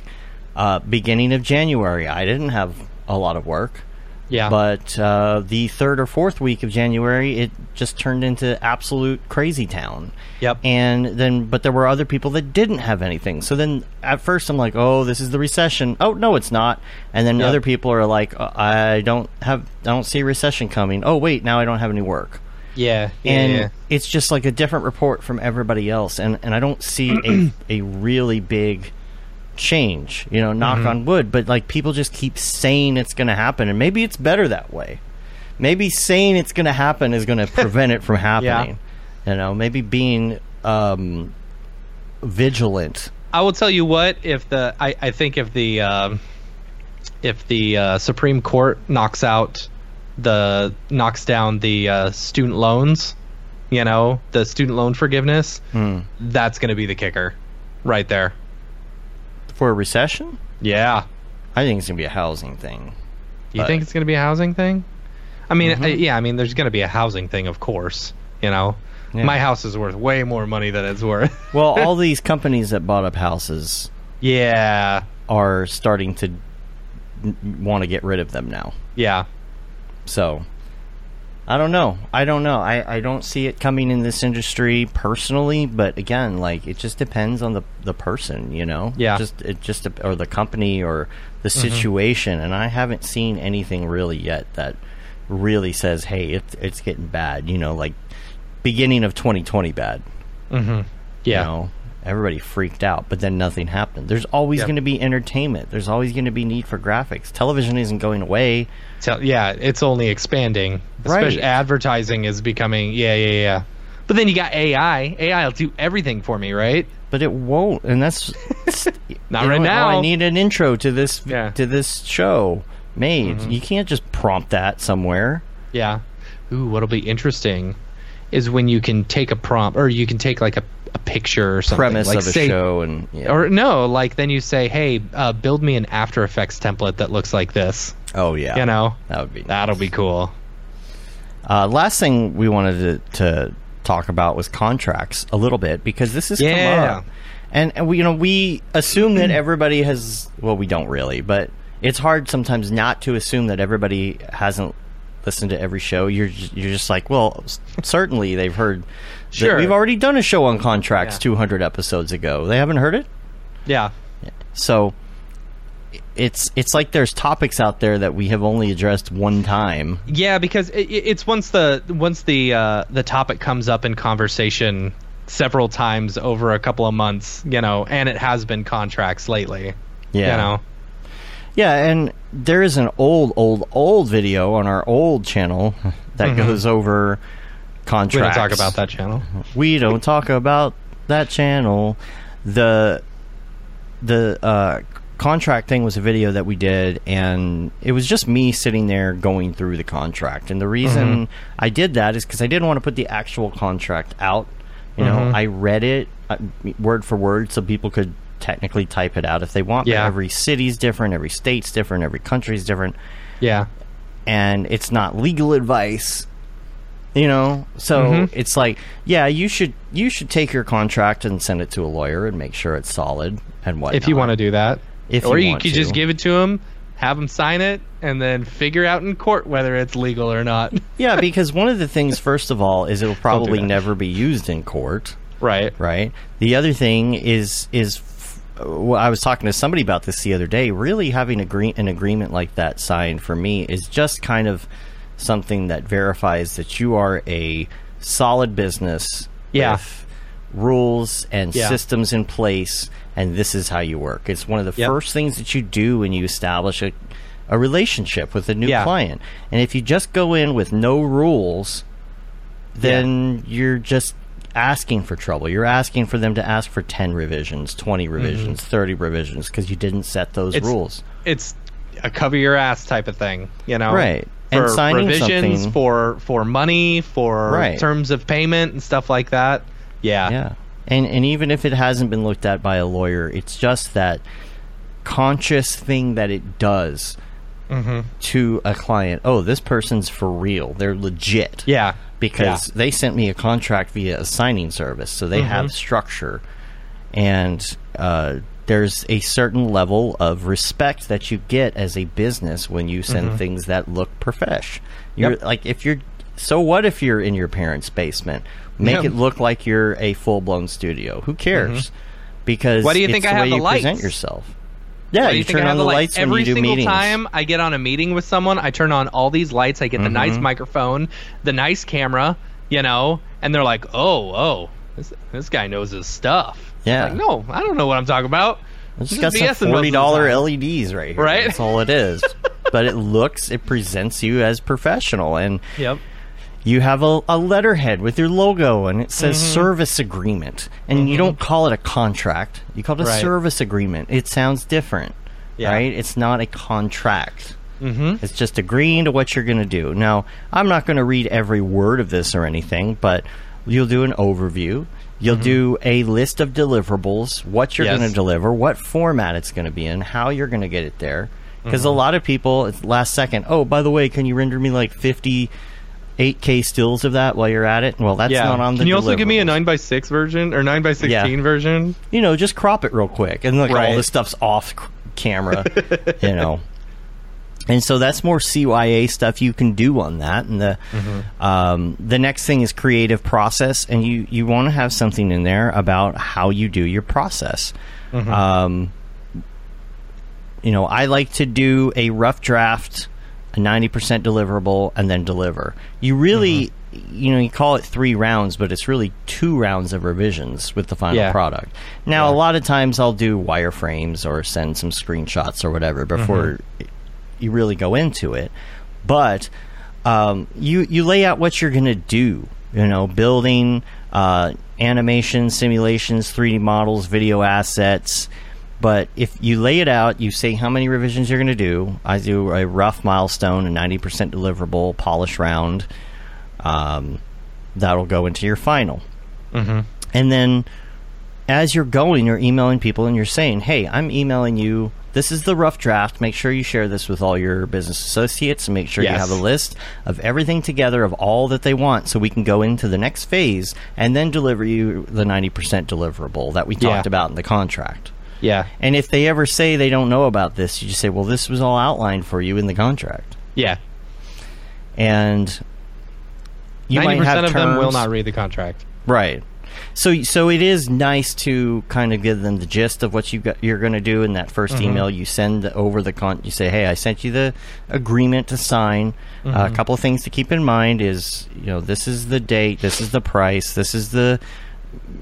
uh, beginning of January, I didn't have a lot of work. Yeah. But uh, the third or fourth week of January, it just turned into absolute crazy town. Yep. And then, but there were other people that didn't have anything. So then, at first, I'm like, "Oh, this is the recession." Oh, no, it's not. And then Yep. other people are like, "Uh, "I don't have, I don't see a recession coming." Oh, wait, now I don't have any work. Yeah. Yeah. And yeah. it's just like a different report from everybody else, and and I don't see a a really big change. You know, knock Mm-hmm. on wood, but like people just keep saying it's going to happen, and maybe it's better that way. Maybe saying it's going to happen is going to prevent it from happening. You know, maybe being um, vigilant. I will tell you what. If the I, I think if the um, if the uh, Supreme Court knocks out the knocks down the uh, student loans, you know, the student loan forgiveness, Hmm. that's going to be the kicker, right there. For a recession, Yeah. I think it's going to be a housing thing. You But- think it's going to be a housing thing? I mean, Mm-hmm. uh, yeah. I mean, there's going to be a housing thing, of course. You know, Yeah. my house is worth way more money than it's worth. Well, all these companies that bought up houses yeah. are starting to want to get rid of them now. Yeah. So I don't know. I don't know. I, I don't see it coming in this industry personally, but again, like it just depends on the the person, you know. Yeah. Just it just or the company or the mm-hmm. situation, and I haven't seen anything really yet that really says, "Hey, it's it's getting bad." You know, like beginning of 2020 bad. Mm-hmm. Yeah. You know, everybody freaked out, but then nothing happened. There's always Yep. going to be entertainment. There's always going to be need for graphics. Television isn't going away. Tell, yeah, it's only expanding. Right. Especially advertising is becoming. Yeah, yeah, yeah. But then you got AI. AI will do everything for me, right? but it won't and that's Not right now. oh, i need an intro to this Yeah. Mm-hmm. to this show made you can't just prompt that somewhere Yeah. Ooh, what'll be interesting is when you can take a prompt or you can take like a, a picture or something. premise like of a show and yeah. Or no, like then you say, "Hey, uh, build me an After Effects template that looks like this." oh yeah You know, that would be that'll be cool. uh, last thing we wanted to, to talk about was contracts a little bit because this come Yeah. and, and we you know we assume that everybody has well we don't really but it's hard sometimes not to assume that everybody hasn't listened to every show you're just, you're just like well certainly they've heard Sure. we've already done a show on contracts Yeah. 200 episodes ago they haven't heard it Yeah. so it's it's like there's topics out there that we have only addressed one time Yeah, because it, it- it's once the once the uh, the topic comes up in conversation several times over a couple of months, you know, and it has been contracts lately. Yeah. You know. Yeah, and there is an old, old, old video on our old channel that goes over contracts. Mm-hmm. We don't talk about that channel. We don't talk about that channel. The the uh, contract thing was a video that we did, and it was just me sitting there going through the contract. And the reason Mm-hmm. I did that is because I didn't want to put the actual contract out. You know, Mm-hmm. I read it uh, word for word so people could technically type it out if they want. but Yeah. every city's different, every state's different, every country's different Yeah. and it's not legal advice you know so Mhm. it's like yeah you should you should take your contract and send it to a lawyer and make sure it's solid and what If you want to do that. If or you you, could just give it to him, have him sign it, and then figure out in court whether it's legal or not. yeah because one of the things first of all is it'll probably that. never be used in court right. right the other thing is is well, I was talking to somebody about this the other day. Really, having agree- an agreement like that signed for me is just kind of something that verifies that you are a solid business Yeah. with rules and Yeah. systems in place, and this is how you work. It's one of the Yep. first things that you do when you establish a, a relationship with a new Yeah. client. And if you just go in with no rules, then you're just asking for trouble. You're asking for them to ask for 10 revisions, 20 revisions, 30 revisions because you didn't set those Mm-hmm. It's- rules. It's a cover your ass type of thing, you know. Right. For And signing revisions, something- for for money, for Right. terms of payment and stuff like that. Yeah. Yeah. And and even if it hasn't been looked at by a lawyer, it's just that conscious thing that it does to a client, oh, this person's for real. They're legit. Yeah. Because Yeah. they sent me a contract via a signing service, so they have structure. And uh, there's a certain level of respect that you get as a business when you send things that look profesh. You're Yep. like if you're so what if you're in your parents' basement? Make Yeah. it look like you're a full blown studio. Who cares? Because Why do you it's think I have the you present lights? yourself. Yeah, you, you turn on the light? lights when Every you do single meetings. time I get on a meeting with someone, I turn on all these lights. I get the nice Mm-hmm. microphone, the nice camera, you know, and they're like, "Oh, oh, this, this guy knows his stuff." Yeah. Like, no, I don't know what I'm talking about. It's This got some BS most of forty dollar. LEDs right here. Right? That's all it is. but it looks, it presents you as professional, and Yep. you have a, a letterhead with your logo, and it says Mm-hmm. service agreement, and you don't call it a contract. You call it a Right. service agreement. It sounds different, Yeah. right? It's not a contract. Mm-hmm. It's just agreeing to what you're going to do. Now, I'm not going to read every word of this or anything, but you'll do an overview. You'll do a list of deliverables, what you're Mm-hmm. Yes. going to deliver, what format it's going to be in, how you're going to get it there. Because Mm-hmm. a lot of people, it's last second, oh, by the way, can you render me like 50 8K stills of that while you're at it? Well, that's yeah. not on the Can you also give me a nine x six version or nine x sixteen version? You know, just crop it real quick. And like all Right. this stuff's off camera, you know. And so that's more CYA stuff you can do on that. And the Mm-hmm. um, the next thing is creative process, and you you want to have something in there about how you do your process. Mm-hmm. Um, you know, I like to do a rough draft, a ninety percent deliverable, and then deliver. You really, Mm-hmm. you know, you call it three rounds, but it's really two rounds of revisions with the final Yeah. product. Now, a lot of times I'll do wireframes or send some screenshots or whatever before Mm-hmm. You really go into it. But um, you you lay out what you're going to do. You know, building, uh, animation, simulations, 3D models, video assets. But if you lay it out, you say how many revisions you're going to do. I do a rough milestone, a 90% deliverable, polish round. Um, that'll go into your final. Mm-hmm. And then as you're going, you're emailing people and you're saying, hey, I'm emailing you. This is the rough draft. Make sure you share this with all your business associates and make sure you have a list of everything together of all that they want so we can go into the next phase and then deliver you the 90% deliverable that we Yeah. talked about in the contract. Yeah. And if they ever say they don't know about this, you just say, well, this was all outlined for you in the contract. Yeah. And you Ninety might have of them will not read the contract. Right. So so it is nice to kind of give them the gist of what you got, you're going to do in that 1st Mm-hmm. email. You send over the con. You say, "Hey, I sent you the agreement to sign. Uh, Mm-hmm. a couple of things to keep in mind is, you know, this is the date, this is the price, this is the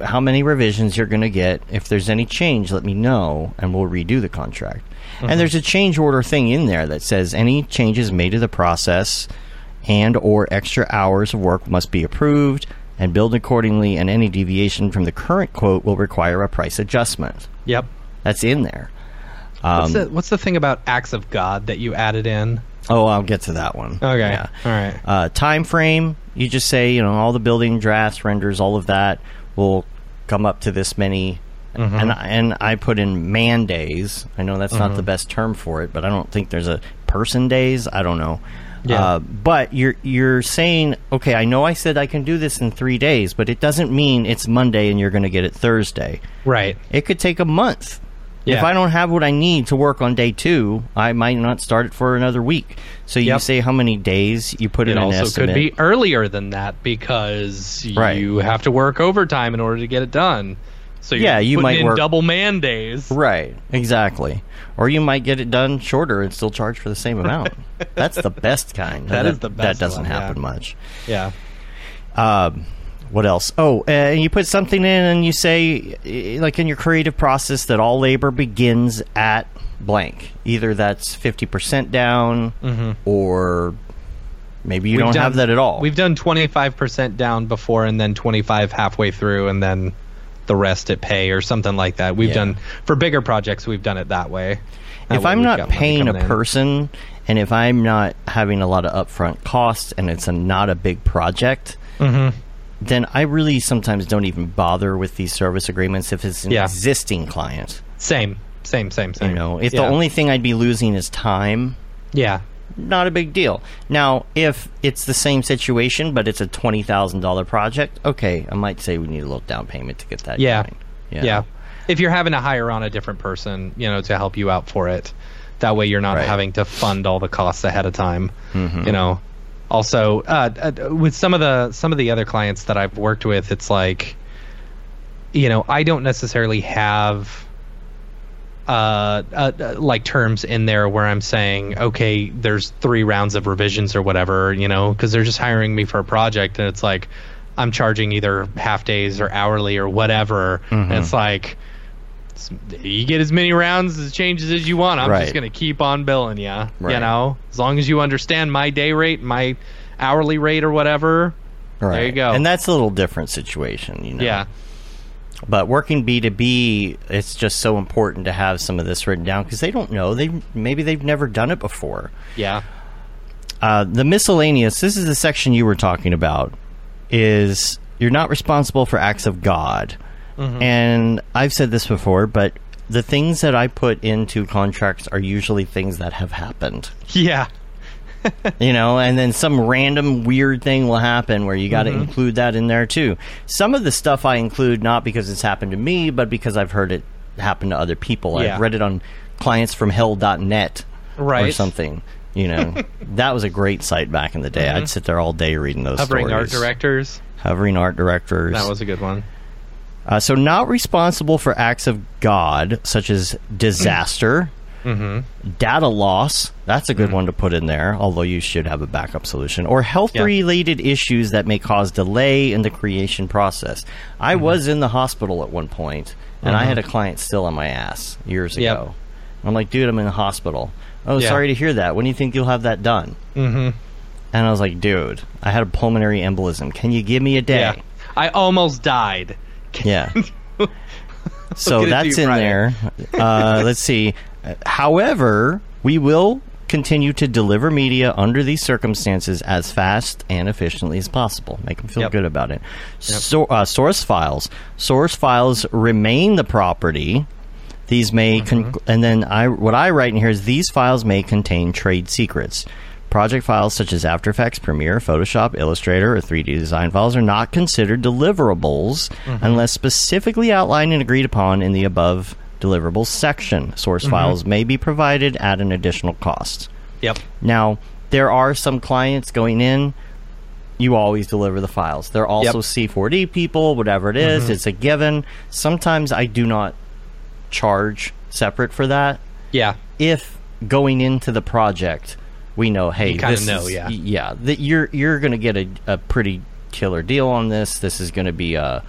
how many revisions you're going to get. If there's any change, let me know, and we'll redo the contract. Mm-hmm. And there's a change order thing in there that says any changes made to the process and or extra hours of work must be approved and billed accordingly, and any deviation from the current quote will require a price adjustment. Yep. That's in there. What's, the, what's the thing about acts of God that you added in? Oh, I'll get to that one. Okay. Yeah. All right. Uh, time frame, you just say, you know, all the building drafts, renders, all of that will come up to this many. Mm-hmm. And, and I put in man days. I know that's Mm-hmm. not the best term for it, but I don't think there's a person days. I don't know. Yeah. Uh, but you're you're saying, okay, I know I said I can do this in three days, but it doesn't mean it's Monday and you're going to get it Thursday. Right. It could take a month. If I don't have what I need to work on day two, I might not start it for another week. So you Yep. say how many days you put It in an also estimate. could be earlier than that because Right. you have to work overtime in order to get it done. So you're Yeah, you might in work- double man days. Right, exactly. Or you might get it done shorter and still charge for the same amount. That's the best kind. That is the best That doesn't one, yeah. happen much. Yeah. Um, what else? Oh, and you put something in and you say, eh, like in your creative process, that all labor begins at blank. Either that's 50% down or maybe you Mm-hmm. We've don't done- have that at all. We've done 25% down before and then 25 halfway through and then the rest at pay or something like that. We've Yeah. done for bigger projects we've done it that way. That if way I'm not paying a in. person and if I'm not having a lot of upfront costs and it's a, not a big project, Mm-hmm. then I really sometimes don't even bother with these service agreements if it's an Yeah. existing client. Same. Same, same, same. You know, if Yeah. the only thing I'd be losing is time, Yeah. Not a big deal. Now, if it's the same situation, but it's a twenty thousand dollar project, okay, I might say we need a little down payment to get that. Yeah. going. Yeah. If you're having to hire on a different person, you know, to help you out for it, that way you're not Right. having to fund all the costs ahead of time. You know. Also, uh, uh, with some of the some of the other clients that I've worked with, it's like, you know, I don't necessarily have uh, uh, uh, like terms in there where I'm saying, okay, there's three rounds of revisions or whatever, you know, because they're just hiring me for a project, and it's like I'm charging either half days or hourly or whatever, and it's like it's- you get as many rounds as changes as you want. I'm Right. just gonna keep on billing you, you know, as long as you understand my day rate, my hourly rate or whatever. Right. There you go. And that's a little different situation, you know. Yeah, But working B two B, it's just so important to have some of this written down because they don't know. They maybe they've never done it before. yeah, Uh, the miscellaneous. This is the section you were talking about. Is you're not responsible for acts of God, and I've said this before, but the things that I put into contracts are usually things that have happened. yeah, you know, and then some random weird thing will happen where you got to include that in there too. Some of the stuff I include not because it's happened to me, but because I've heard it happen to other people. Yeah. I've read it on clientsfromhell.net right. or something. You know, that was a great site back in the day. I'd sit there all day reading those hovering stories. art directors. Hovering art directors. That was a good one. Uh, so, not responsible for acts of God, such as disaster, data loss. That's a good one to put in there, although you should have a backup solution. Or health related issues that may cause delay in the creation process. I was in the hospital at one point, and I had a client still on my ass years Yep. ago. I'm like, dude, I'm in the hospital. Oh, Yeah. sorry to hear that. When do you think you'll have that done? Mm-hmm. And I was like, dude, I had a pulmonary embolism. Can you give me a day? Yeah, I almost died. Yeah. so get it to that's in Friday. there. Uh, let's see. However, we will continue to deliver media under these circumstances as fast and efficiently as possible. Make them feel Yep. good about it. So, uh, source files. Source files remain the property. These may, Mm-hmm. and then I what I write in here is these files may contain trade secrets. Project files such as After Effects, Premiere, Photoshop, Illustrator, or 3D design files are not considered deliverables Mm-hmm. unless specifically outlined and agreed upon in the above deliverables section. Source Mm-hmm. files may be provided at an additional cost. Yep. Now, there are some clients going in. You always deliver the files. They're also Yep. C4D people, whatever it is, Mm-hmm. It's a given. Sometimes I do not charge separate for that. Yeah. If going into the project, we know, hey, this know, is- yeah. yeah, that you're you're going to get a, a pretty killer deal on this. This is going to be a,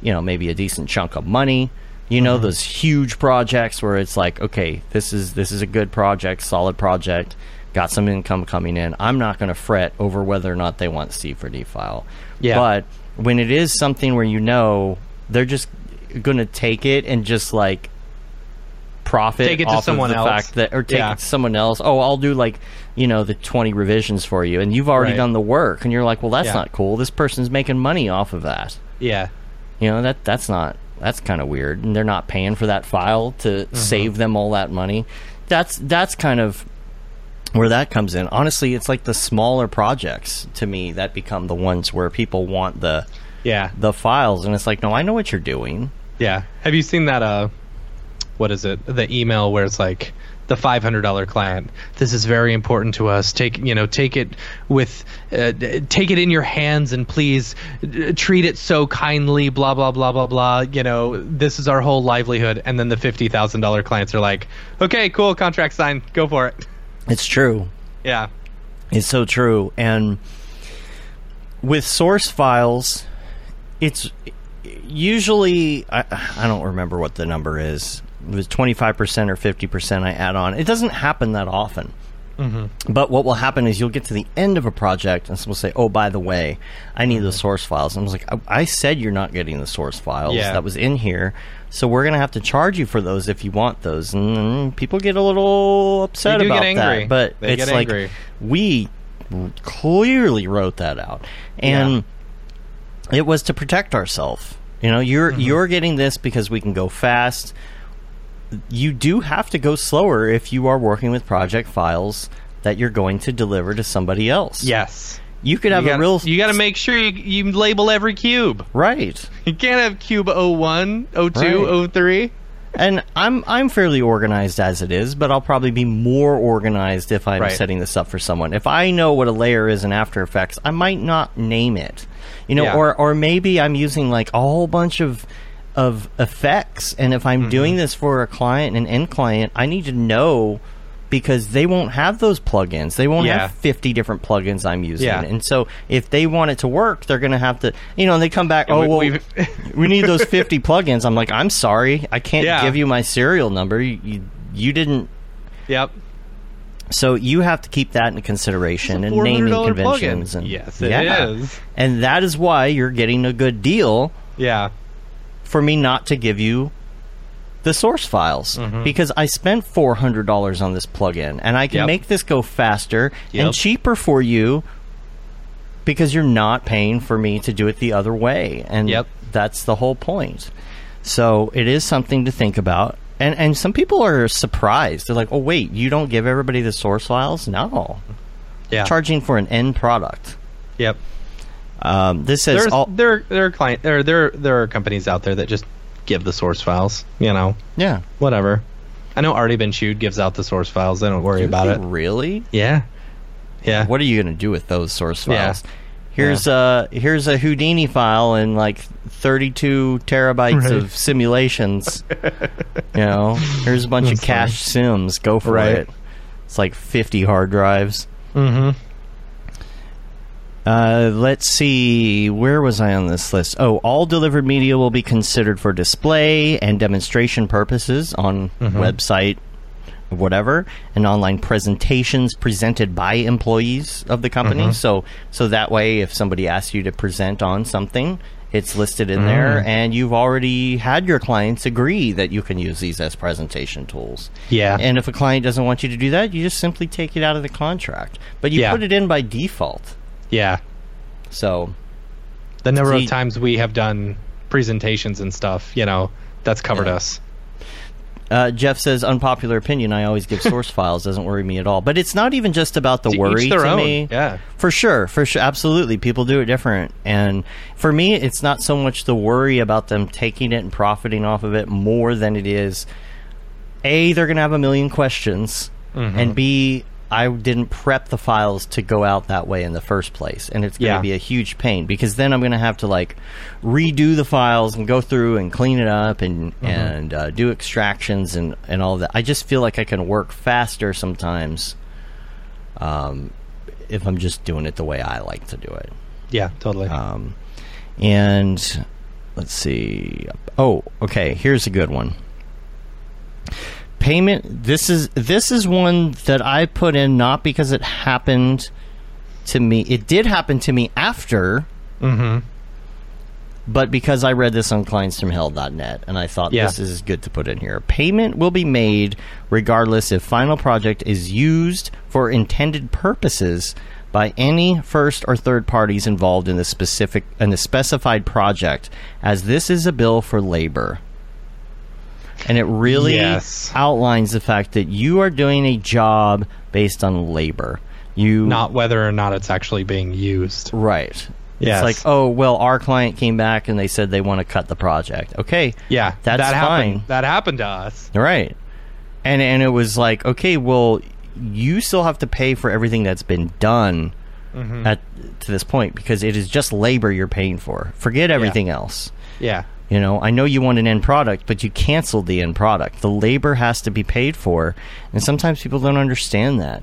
you know, maybe a decent chunk of money. You know, those huge projects where it's like, okay, this is this is a good project, solid project, got some income coming in. I'm not going to fret over whether or not they want C4D file. Yeah. But when it is something where you know they're just going to take it and just like profit Take it to someone of the else. fact that or take Yeah. it to someone else. Oh, I'll do like you know the twenty revisions for you, and you've already Right. done the work, and you're like, well, that's Yeah. not cool. This person's making money off of that. Yeah. You know that that's not that's kind of weird, and they're not paying for that file to Mm-hmm. save them all that money. That's that's kind of where that comes in. Honestly, it's like the smaller projects to me that become the ones where people want the Yeah. the files, and it's like, no, I know what you're doing. Yeah. Have you seen that? Uh, what is it? The email where it's like the five hundred dollar client. This is very important to us. Take you know, take it with, uh, take it in your hands and please uh, treat it so kindly. Blah blah blah blah blah. You know, this is our whole livelihood. And then the fifty thousand dollar clients are like, okay, cool, contract signed, go for it. It's true. Yeah. It's so true. And with source files, it's usually I, I don't remember what the number is. It was twenty five percent or fifty percent I add on. It doesn't happen that often. But what will happen is you'll get to the end of a project and someone will say, "Oh, by the way, I need the source files." And I was like, I, "I said you're not getting the source files Yeah. that was in here, so we're gonna have to charge you for those if you want those." And people get a little upset about get angry. that, but They it's like we clearly wrote that out, and it was to protect ourselves. You know, you're Mm-hmm. you're getting this because we can go fast. You do have to go slower if you are working with project files that you're going to deliver to somebody else. Yes. You could have you a gotta, real You got to make sure you, you label every cube. right. You can't have cube 01, 02, Right. 03. And I'm I'm fairly organized as it is, but I'll probably be more organized if I'm Right. setting this up for someone. If I know what a layer is in After Effects, I might not name it. You know, Yeah. or or maybe I'm using like a whole bunch of of effects and if Mm-hmm. I'm doing this for a client an end client, I need to know because they won't have those plugins. They won't Yeah. have 50 different plugins I'm using. Yeah. And so if they want it to work, they're going to have to, you know, and they come back, oh, we- well, we've- need those 50 plugins. I'm like, I'm sorry. I can't Yeah. give you my serial number. You, you, you didn't. Yep. So you have to keep that in consideration and naming conventions. plugin. And, Yes, it yeah. is. And that is why you're getting a good deal Yeah. For me not to give you the source files Mm-hmm. because I spent four hundred dollars on this plugin and I can Yep. make this go faster Yep. and cheaper for you because you're not paying for me to do it the other way and Yep. that's the whole point. So it is something to think about. And and some people are surprised. They're like, "Oh wait, you don't give everybody the source files?" No. Yeah. Charging for an end product. Yep. Um, this says There's, all there, there are client, there, there, there are companies out there that just give the source files. You know, yeah. whatever. I know Artie Ben Chewed gives out the source files. They don't worry about it. Really? Yeah. Yeah. What are you going to do with those source files? Yeah. files? Here's a here's a Houdini file and like 32 terabytes Right. of simulations. you know, here's a bunch That's of cache sims. Go for Right. it. It's like 50 hard drives. Mm-hmm. Uh, let's see. Where was I on this list? Oh, all delivered media will be considered for display and demonstration purposes on Mm-hmm. website, whatever, and online presentations presented by employees of the company. Mm-hmm. So, so that way, if somebody asks you to present on something, it's listed in there, Mm. and you've already had your clients agree that you can use these as presentation tools. Yeah. And if a client doesn't want you to do that, you just simply take it out of the contract. But you Yeah. put it in by default. Yeah. So The number See- of times we have done presentations and stuff, you know, that's covered Yeah. us. uh, Jeff says, unpopular opinion. I always give source files. Doesn't worry me at all. But it's not even just about the To worry to own. me. Yeah. For sure, for sure, absolutely. People do it different, and for me, it's not so much the worry about them taking it and profiting off of it more than it is. A, they're going to have a million questions, Mm-hmm. and B, I didn't prep the files to go out that way in the first place, and it's going to Yeah. be a huge pain because then I'm going to have to like redo the files and go through and clean it up and Mm-hmm. and uh, do extractions and and all that. I just feel like I can work faster sometimes. Um, if I'm just doing it the way I like to do it. Yeah, totally. Um, and let's see. Oh, okay. Here's a good one. Payment. This is this is one that I put in not because it happened to me. It did happen to me after, mm-hmm. but because I read this on clientsfromhell.net and I thought Yeah. this is good to put in here. Payment will be made regardless if final project is used for intended purposes by any first or third parties involved in the specific in the specified project as this is a bill for labor. And it really Yes. outlines the fact that you are doing a job based on labor. You Not whether or not it's actually being used. Right. Yes. It's like, oh, well, our client came back and they said they want to cut the project. Okay. Yeah, That's that happened. fine. That happened to us. Right. And and it was like, okay, well, you still have to pay for everything that's been done Mm-hmm. at to this point because it is just labor you're paying for. Forget everything else. Yeah, You know, I know you want an end product, but you canceled the end product. The labor has to be paid for, and sometimes people don't understand that.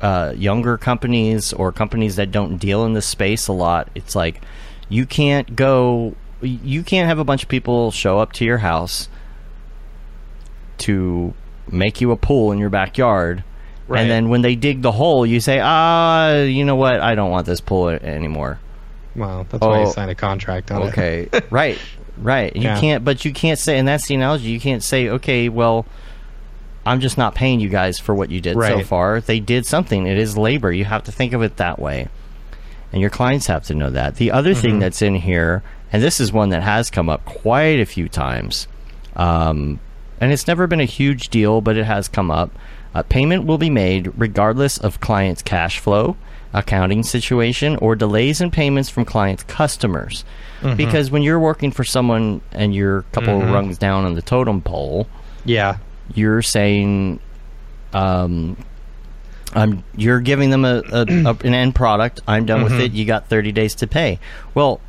Uh, younger companies or companies that don't deal in this space a lot, it's like you can't go, you can't have a bunch of people show up to your house to make you a pool in your backyard. Right. And then when they dig the hole, you say, ah, you know what? I don't want this pool anymore. Well, that's why you Oh, signed a contract on it. Okay, right, right. You Yeah. can't, but you can't say, and that's the analogy. You can't say, okay, well, I'm just not paying you guys for what you did so far. They did something. It is labor. You have to think of it that way, and your clients have to know that. The other Mm-hmm. thing that's in here, and this is one that has come up quite a few times, um, and it's never been a huge deal, but it has come up. Uh, payment will be made regardless of client's cash flow, accounting situation, or delays in payments from clients' customers. Mm-hmm. Because when you're working for someone and you're a couple mm-hmm. of rungs down on the totem pole, Yeah. you're saying um I'm you're giving them a, a, a an end product. I'm done with mm-hmm. it. You got 30 days to pay. Well,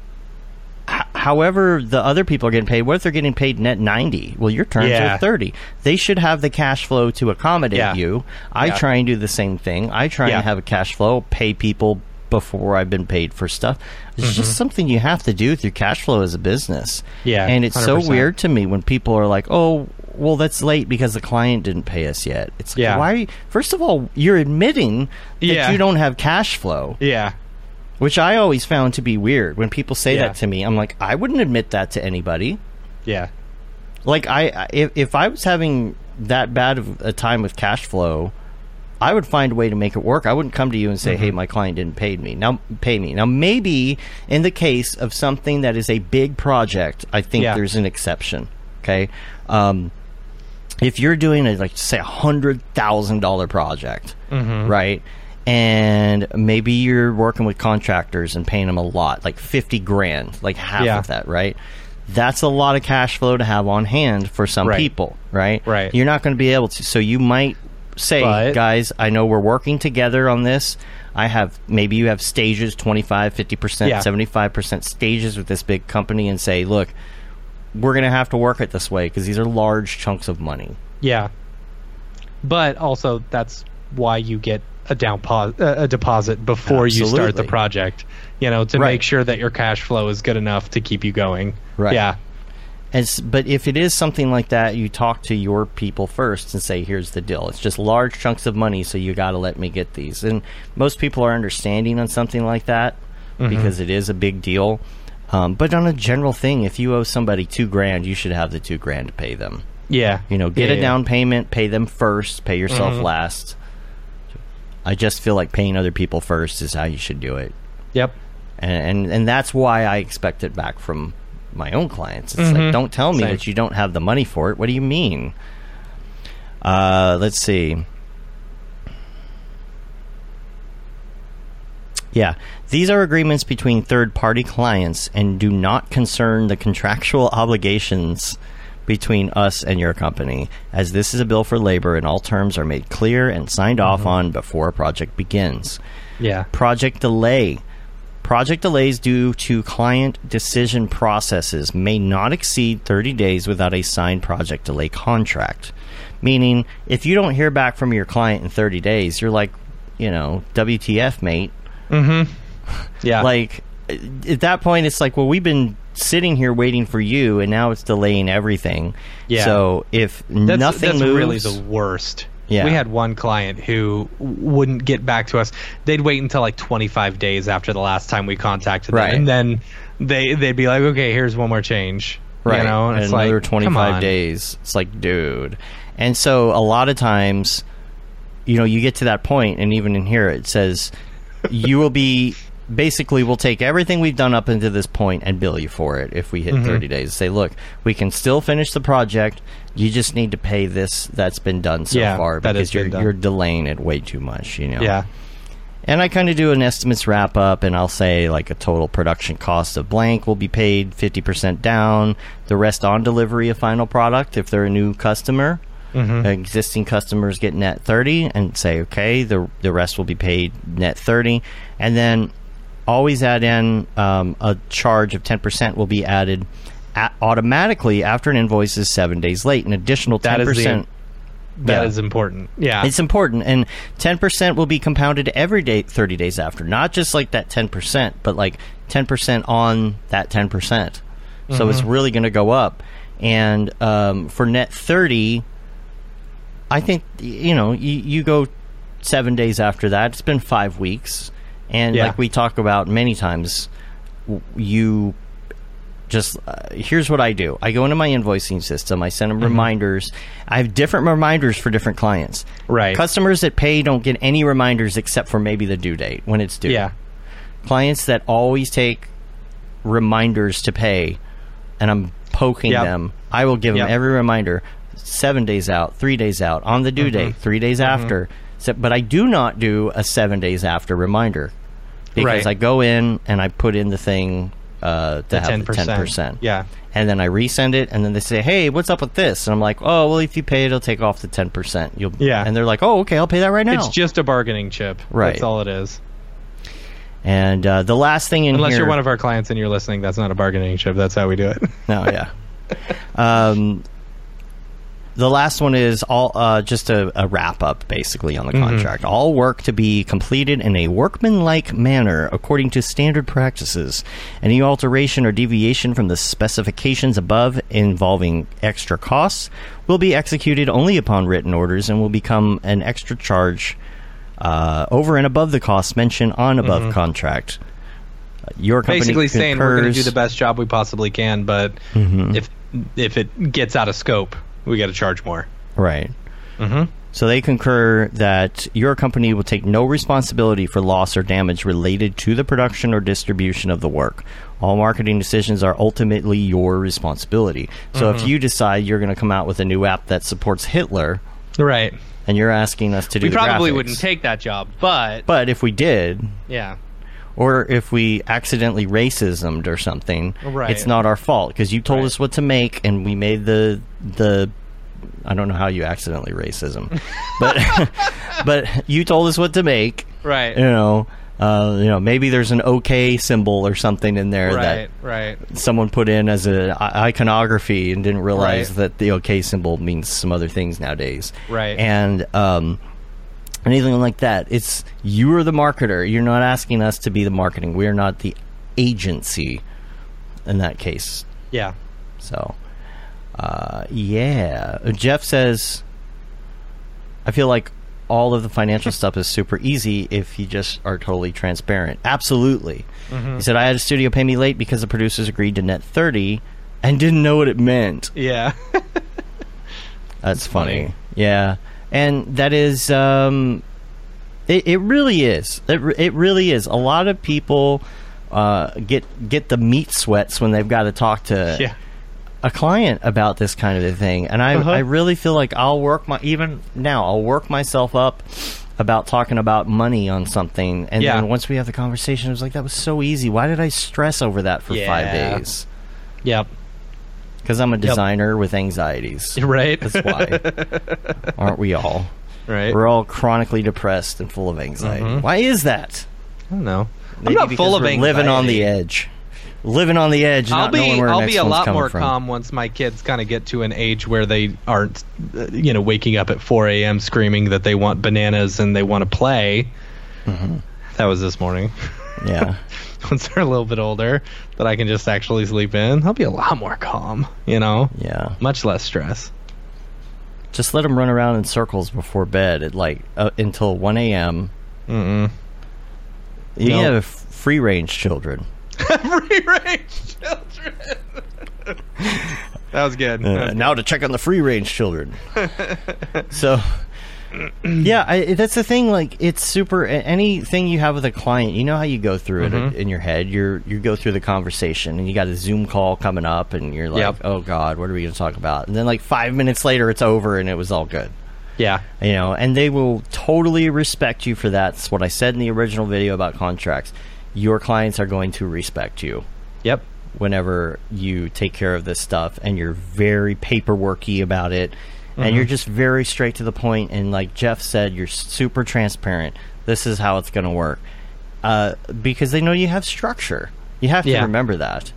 however the other people are getting paid, what if they're getting paid net 90? Well, your terms Yeah. are 30. They should have the cash flow to accommodate Yeah. you. I Yeah. try and do the same thing. I try and have a cash flow, pay people before I've been paid for stuff. It's just something you have to do with your cash flow as a business. Mm-hmm. Yeah, And it's so 100%. weird to me when people are like, "Oh, well, that's late because the client didn't pay us yet." It's like, Yeah. why? First of all, you're admitting that Yeah. you don't have cash flow, Yeah. Which I always found to be weird. When people say Yeah. that to me, I'm like, I wouldn't admit that to anybody. Yeah. Like, I if if I was having that bad of a time with cash flow. I would find a way to make it work. I wouldn't come to you and say, Mm-hmm. "Hey, my client didn't pay me." Now, pay me. Now, maybe in the case of something that is a big project, I think Yeah. there's an exception. Okay, um, if you're doing a like say a hundred thousand dollar project, Mm-hmm. right? And maybe you're working with contractors and paying them a lot, like fifty grand, like half Yeah. of that, right? That's a lot of cash flow to have on hand for some Right. people, right? Right. You're not going to be able to. So you might say, But- guys, I know we're working together on this. I have maybe you have stages 25, 50%, Yeah. 75% stages with this big company and say, look, we're going to have to work it this way because these are large chunks of money. Yeah. But also, that's why you get a down uh, a deposit before you start the project. You know, to Right. make sure that your cash flow is good enough to keep you going. Right. Yeah. As, but if it is something like that, you talk to your people first and say, "Here's the deal. It's just large chunks of money, so you got to let me get these." And most people are understanding on something like that because it is a big deal. Um, but on a general thing, if you owe somebody two grand, you should have the two grand to pay them. Yeah. You know, get Yeah, a yeah. down payment, pay them first, pay yourself last. I just feel like paying other people first is how you should do it Yep. and and, and that's why I expect it back from my own clients. It's like, don't tell me Same. that you don't have the money for it. What do you mean? Uh, let's see. Yeah, these are agreements between third-party clients and do not concern the contractual obligations between us and your company, as this is a bill for labor and all terms are made clear and signed off on before a project begins. Yeah. Project delay. Project delays due to client decision processes may not exceed 30 days without a signed project delay contract. Meaning, if you don't hear back from your client in 30 days, you're like, you know, WTF, mate. Mm hmm. Yeah. Like, at that point, it's like, well, we've been sitting here waiting for you, and now it's delaying everything. Yeah. So if that's, nothing that's moves, really the worst. Yeah. We had one client who wouldn't get back to us. They'd wait until like 25 days after the last time we contacted Right. them, and then they they'd be like, "Okay, here's one more change." right? You know, and it's another like, 25 days. It's like, dude. And so a lot of times, you know, you get to that point, and even in here, it says you will be basically we'll take everything we've done up into this point and bill you for it if we Mm-hmm. hit 30 days. Say, look, we can still finish the project. You just need to pay this that's been done so Yeah, far because you're you're delaying it way too much. You know. Yeah. And I kind of do an estimates wrap up, and I'll say like a total production cost of blank will be paid 50% down, the rest on delivery of final product if they're a new customer. Existing customers get net 30 and say, okay, the, the rest will be paid net 30. And then always add in um, a charge of 10% will be added a- automatically after an invoice is seven days late. An additional 10%. That is the- That is Yeah. important. Yeah. It's important, and ten percent will be compounded every day, thirty days after. Not just like that ten percent, but like ten percent on that ten percent. So it's really going to go up. And um, for net thirty, I think you know you, you go seven days after that. It's been five weeks, and Yeah. like we talk about many times, you just uh, here's what I do. I go into my invoicing system. I send them mm-hmm. reminders. I have different reminders for different clients. Right. Customers that pay don't get any reminders except for maybe the due date when it's due. yeah. Clients that always take reminders to pay, and I'm poking Yep. them. I will give Yep. them every reminder. seven days out, three days out, on the due mm-hmm. date, three days mm-hmm. after. So, but I do not do a seven days after reminder because Right. I go in and I put in the thing uh, to have the 10%. Yeah. And then I resend it, and then they say, "Hey, what's up with this?" And I'm like, "Oh, well, if you pay it, it'll take off the ten percent." You'll, Yeah. And they're like, "Oh, okay, I'll pay that right now." It's just a bargaining chip. Right. That's all it is. and uh, the last thing in Unless here, you're one of our clients and you're listening, that's not a bargaining chip. That's how we do it. No, yeah. um, the last one is all uh, just a, a wrap up, basically, on the contract. All work to be completed in a workmanlike manner according to standard practices. Any alteration or deviation from the specifications above involving extra costs will be executed only upon written orders and will become an extra charge uh, over and above the costs mentioned on above contract. Your company Basically saying we're going to do the best job we possibly can, but if if it gets out of scope, we got to charge more. Right. Mm-hmm. So they concur that your company will take no responsibility for loss or damage related to the production or distribution of the work. All marketing decisions are ultimately your responsibility. So Mm-hmm. if you decide you're going to come out with a new app that supports Hitler right, and you're asking us to do We probably graphics- wouldn't take that job, but But if we did, yeah. Or if we accidentally racismed or something, Right. it's not our fault because you told Right. us what to make and we made the the. I don't know how you accidentally racism, but but you told us what to make. Right. You know, uh, you know, maybe there's an OK symbol or something in there Right. Right. someone put in as an iconography and didn't realize Right. that the OK symbol means some other things nowadays. Right. And um, anything like that. It's you are the marketer. You're not asking us to be the marketing. We are not the agency in that case. Yeah. So, uh, yeah. Jeff says, I feel like all of the financial stuff is super easy if you just are totally transparent. Absolutely. He said, I had a studio pay me late because the producers agreed to net 30 and didn't know what it meant. Yeah. That's funny. funny. Yeah, and that is um, it. It really is. It, it really is. A lot of people uh, get get the meat sweats when they've got to talk to yeah. a client about this kind of a thing, and I Uh-huh. I really feel like I'll work my even now I'll work myself up about talking about money on something, and Yeah. then once we have the conversation, it was like that was so easy. Why did I stress over that for five days? Yep. Because I'm a designer with anxieties. Right. That's why. Aren't we all? right. We're all chronically depressed and full of anxiety. Mhm. Why is that? I don't know. Maybe I'm not full of we're anxiety. living on the edge. Living on the edge, I'll not knowing be I'll be a lot more from. calm once my kids kind of get to an age where they aren't, uh, you know, waking up at 4 a.m. screaming that they want bananas and they want to play. Mm-hmm. That was this morning. Yeah. once they're a little bit older, that I can just actually sleep in, I'll be a lot more calm. You know, Yeah. much less stress. Just let them run around in circles before bed at like uh, until 1 a.m. Mm-mm. You No. have free range children. Free range children. that was good. That Uh, was now to check on the free range children. so, yeah, I, that's the thing. Like, it's super. Anything you have with a client, you know how you go through it Mm-hmm. in your head. You're you go through the conversation, and you got a Zoom call coming up, and you're like, Yep. "Oh God, what are we going to talk about?" And then like five minutes later, it's over, and it was all good. Yeah. You know, and they will totally respect you for that. That's what I said in the original video about contracts. Your clients are going to respect you Yep. whenever you take care of this stuff and you're very paperworky about it and you're just very straight to the point and like jeff said you're super transparent this is how it's going to work uh, because they know you have structure you have to Yeah. remember that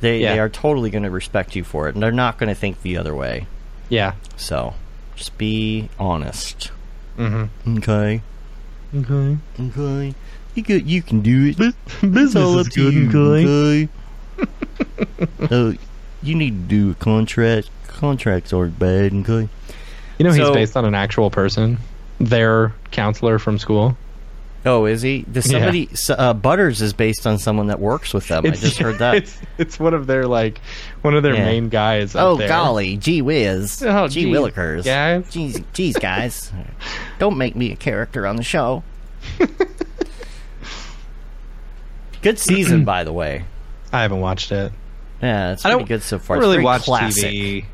they, they are totally going to respect you for it and they're not going to think the other way Yeah. so just be honest Mm-hmm. okay Okay. okay you, can, you can do it Business it's all is up to good, you, okay? okay? oh, you need to do a contract. Contracts aren't bad, okay? You know he's based on an actual person, their counselor from school. Oh, is he? Does somebody? s Uh, Butters is based on someone that works with them. I just heard that. It's it's one of their like one of their Yeah. main guys. Oh there. golly, gee whiz, Oh, gee geez, willikers, guys. geez, geez, guys, don't make me a character on the show. Good season, by the way. I haven't watched it. Yeah, it's I pretty don't good so far. I It's don't really very watch classic. TV.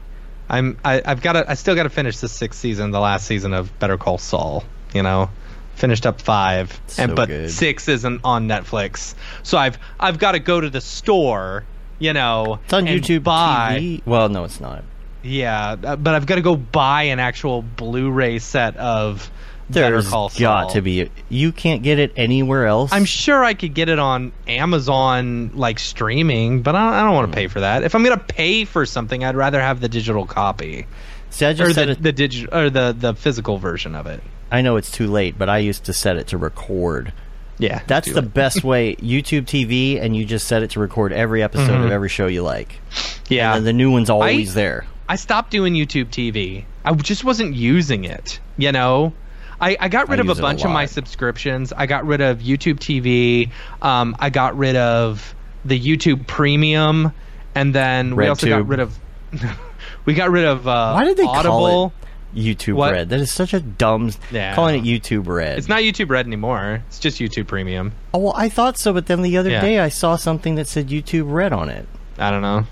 I'm I, I've got to I still got to finish the sixth season, the last season of Better Call Saul. You know, finished up five, So and but good. six isn't on Netflix, so I've I've got to go to the store. You know, It's on YouTube buy, TV. Well, no, it's not. Yeah, uh, but I've got to go buy an actual Blu-ray set of Better There's Call Saul. got to be. You can't get it anywhere else. I'm sure I could get it on Amazon like streaming, but I, I don't want to pay for that. If I'm gonna pay for something, I'd rather have the digital copy See, I or just set the it. the digital or the the physical version of it. I know it's too late, but I used to set it to record. Yeah, That's the best way. YouTube TV, and you just set it to record every episode of every show you like. Mm-hmm. yeah. And the new one's always there. I stopped doing YouTube TV. I just wasn't using it. You know, I, I got rid I of a it a bunch of my subscriptions. I got rid of YouTube TV. Um, I got rid of the YouTube Premium, and then we also got rid of. we got rid of uh, Why did they Audible. call it YouTube What? Red? That is such a dumb. Yeah. Calling it YouTube Red. It's not YouTube Red anymore. It's just YouTube Premium. Oh, well, I thought so, but then the other Yeah. day I saw something that said YouTube Red on it. I don't know.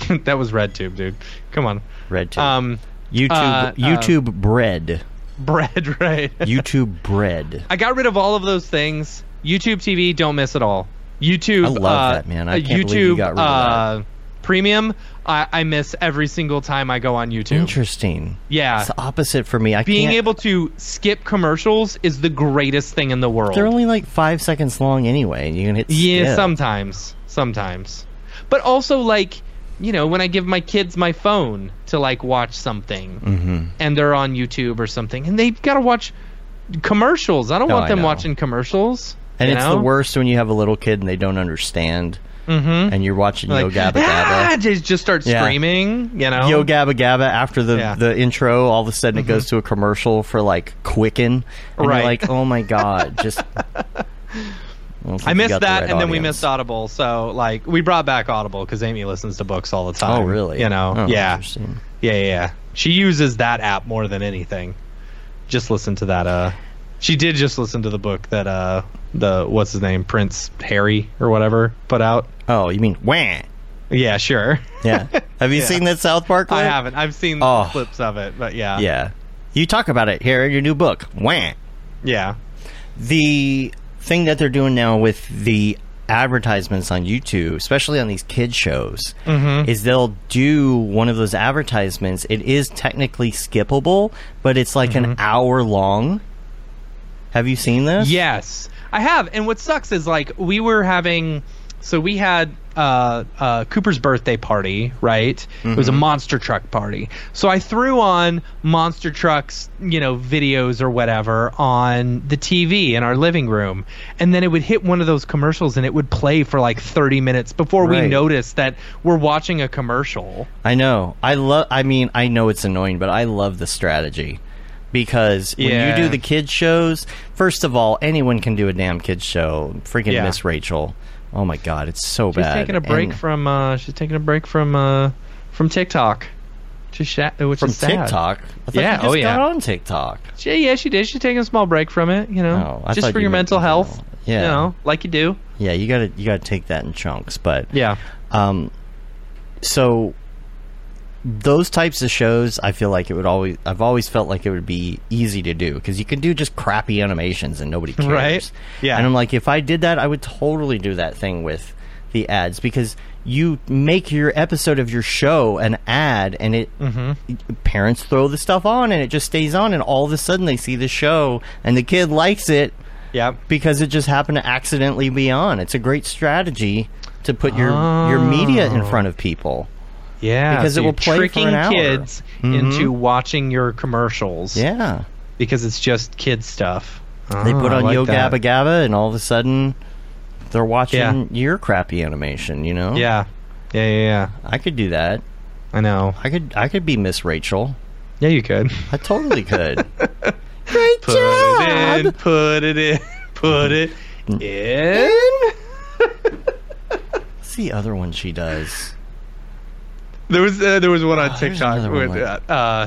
Hmm. that was RedTube, dude. Come on. RedTube. Um, YouTube. uh, uh, YouTube Bread. Bread, right? YouTube Bread. I got rid of all of those things. YouTube TV, don't miss it all. YouTube, I love uh, that, man. I uh, can't YouTube believe you got rid of uh, Premium, I, I miss every single time I go on YouTube. Interesting. Yeah, It's the opposite for me. I being can't, able to skip commercials is the greatest thing in the world. They're only like five seconds long anyway, and you can hit. yeah, sometimes, sometimes, but also like you know when I give my kids my phone to like watch something, Mm-hmm. and they're on YouTube or something, and they've got to watch commercials. I don't Oh, want them watching commercials. And it's know? the worst when you have a little kid and they don't understand, Mm-hmm. and you're watching like, Yo Gabba "Ah," Gabba. just just start Yeah. screaming. You know, Yo Gabba Gabba after the, Yeah. Mm-hmm. the intro, all of a sudden it goes to a commercial for like Quicken. And Right. You're like, oh my god, just. Well, I missed the that, right and then we missed Audible. So like we brought back Audible because Amy listens to books all the time. Oh really? You know, Oh, yeah, yeah, yeah, yeah. She uses that app more than anything. Just listen to that. Uh, she did just listen to the book that uh the what's his name Prince Harry or whatever put out. Oh, you mean wah? Yeah, sure. Yeah. Have you Yeah. seen that South Park? I haven't. I've seen Oh. clips of it, but yeah, Yeah. You talk about it here in your new book. Wah. yeah. the thing that they're doing now with the advertisements on YouTube, especially on these kid shows, Mm-hmm. is they'll do one of those advertisements. It is technically skippable, but it's like Mm-hmm. an hour long. Have you seen this? Yes, I have. And what sucks is like we were having, so we had uh, uh, Cooper's birthday party, right? It was a monster truck party. So I threw on monster trucks, you know, videos or whatever on the TV in our living room, and then it would hit one of those commercials and it would play for like 30 minutes before we noticed that we're watching a commercial. I know. I love. I mean, I know it's annoying, but I love the strategy because when Yeah. you do the kids shows, first of all, anyone can do a damn kids show. Freaking Yeah. Miss Rachel. Oh my God, it's so She's bad. taking a break And- from uh, she's taking a break from uh, from TikTok. Is, sha- which from is sad. TikTok. I Yeah, oh, yeah. got on TikTok. Yeah, yeah, she did. She's taking a small break from it, you know, Oh, just for you your mental health. general. Yeah. you know, like you do. Yeah, you gotta you gotta take that in chunks. But Yeah, um, so those types of shows, I feel like it would always. I've always felt like it would be easy to do because you can do just crappy animations and nobody cares. Right. Yeah. And I'm like, if I did that, I would totally do that thing with the ads because you make your episode of your show an ad and it Mm-hmm. parents throw the stuff on and it just stays on and all of a sudden they see the show and the kid likes it yeah. because it just happened to accidentally be on. It's a great strategy to put your your media in front of people. Yeah, Because so it will play for tricking kids Mhm. into watching your commercials. Yeah. because it's just kid stuff. They put I on like Yo that. Gabba Gabba and all of a sudden they're watching Yeah. your crappy animation, you know? Yeah, yeah, yeah, yeah. I could do that. I know. I could I could be Miss Rachel. Yeah, you could. I totally could. Great Put it in. Put it in. Put it in. What's the other one she does? There was uh, there was one on Oh, TikTok with like- uh, uh,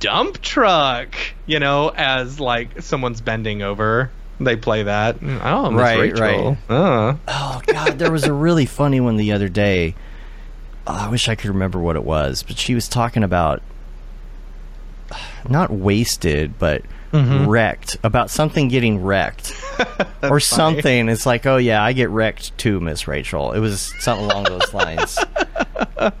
dump truck. You know, as like someone's bending over, they play that. Oh, Miss Right, Rachel. right. Uh. Oh god, there was a really funny one the other day oh, I wish I could remember what it was, but she was talking about not wasted, but Mm-hmm. wrecked about something getting wrecked or something. It's like, oh yeah, I get wrecked too, Miss Rachel. It was something along those lines.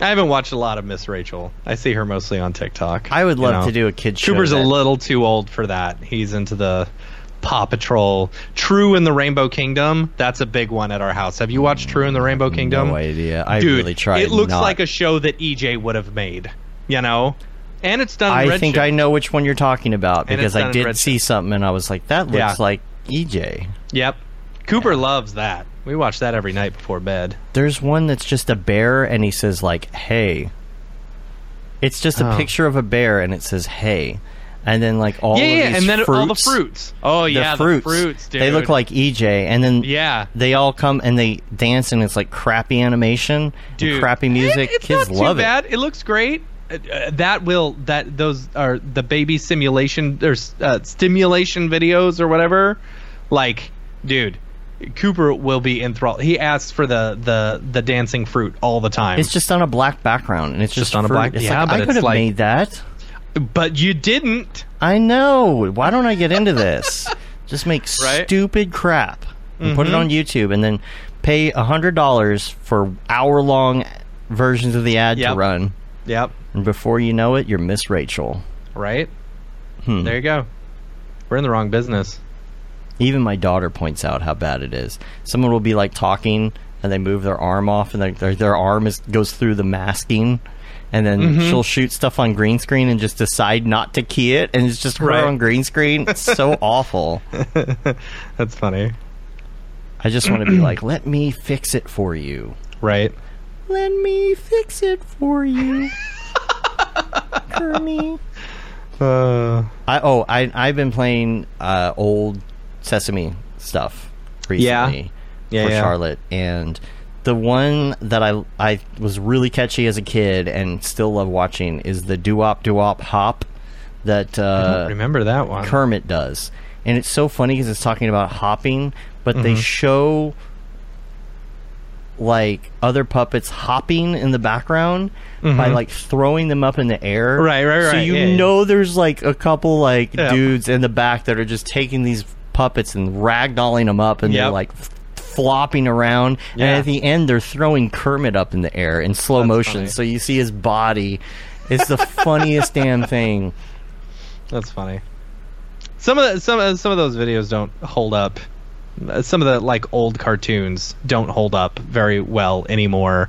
I haven't watched a lot of Miss Rachel. I see her mostly on TikTok. I would you love know. to do a kid show. Cooper's a little too old for that. He's into the Paw Patrol. True and the Rainbow Kingdom. That's a big one at our house. Have you watched True and the Rainbow Kingdom? No idea. I Dude, really tried. It looks not. like a show that EJ would have made. You know, and it's done. I think Shift. I know which one you're talking about because I did see something and I was like, that looks Yeah. like EJ. Yep. Cooper loves that. We watch that every night before bed. There's one that's just a bear and he says like, "Hey." It's just a Oh. picture of a bear and it says, "Hey." And then like all yeah, of yeah, these and then fruits, all the fruits. Oh the yeah, fruits, the fruits. They look like EJ and then Yeah. they all come and they dance and it's like crappy animation, Dude, crappy music. It- Kids love too it. bad. It looks great. Uh, uh, that will that those are the baby simulation or uh, stimulation videos or whatever. Like, dude, Cooper will be enthralled. He asks for the the the dancing fruit all the time. It's just on a black background and it's just, Just on a black- It's yeah, like, but I could have like- made that. but you didn't. I know. Why don't I get into this? Just make Right? Mm-hmm. stupid crap and put it on YouTube, and then pay a hundred dollars for hour long versions of the ad to run. Yep. And before you know it, you're Miss Rachel. Right. Hmm. There you go. We're in the wrong business. Even my daughter points out how bad it is. Someone will be like talking, and they move their arm off, and their their, their arm is, goes through the masking. And then Mm-hmm. she'll shoot stuff on green screen and just decide not to key it, and it's just her Right. on green screen. It's so awful. That's funny. I just want to be like, let me fix it for you. Right. Let me fix it for you, Kermie. Uh, I oh I I've been playing uh, old Sesame stuff recently Yeah, for yeah. Charlotte, and the one that I I was really catchy as a kid and still love watching is the doo wop doo wop hop that uh, remember that one. Kermit does, and it's so funny because it's talking about hopping, but they Mm-hmm. show like other puppets hopping in the background by like throwing them up in the air. Mm-hmm. Right, right, So you yeah, yeah. know there's like a couple like Yeah. dudes in the back that are just taking these puppets and ragdolling them up, and they're like flopping around. And at the end, they're throwing Kermit up in the air in slow That's motion, funny. so you see his body. It's the funniest damn thing. That's funny. Some of the, some some of those videos don't hold up. Uh, Some of the like old cartoons don't hold up very well anymore.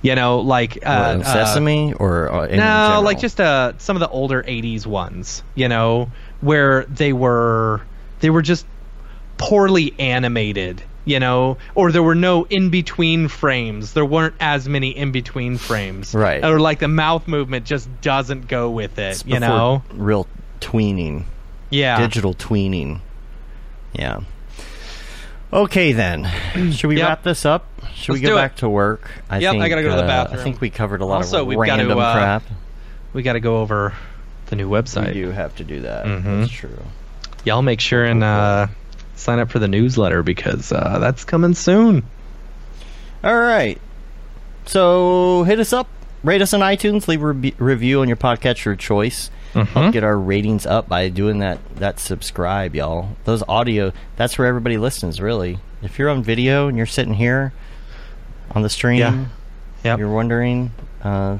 You know, like uh, uh, Sesame or uh, in no, general? like just uh, some of the older '80s ones. You know, where they were they were just poorly animated. You know, or there were no in between frames. There weren't as many in between frames. Right. Or like the mouth movement just doesn't go with it. You know. real tweening, Yeah. digital tweening. Yeah. Okay then, should we Yep. wrap this up? Should we Let's go back to work? I Yep, I gotta go to the uh, bathroom. I think we covered a lot Also, of we've gotta, random uh, crap. we got to go over the new website. You have to do that. Mm-hmm. That's true. Y'all make sure and uh, sign up for the newsletter because uh, that's coming soon. All right. So hit us up, rate us on iTunes, leave a re- review on your podcatcher of choice. Mm-hmm. Get our ratings up by doing that. That subscribe, y'all. Those audio. That's where everybody listens. Really, if you're on video and you're sitting here on the stream, Yeah. Yep. you're wondering. Uh,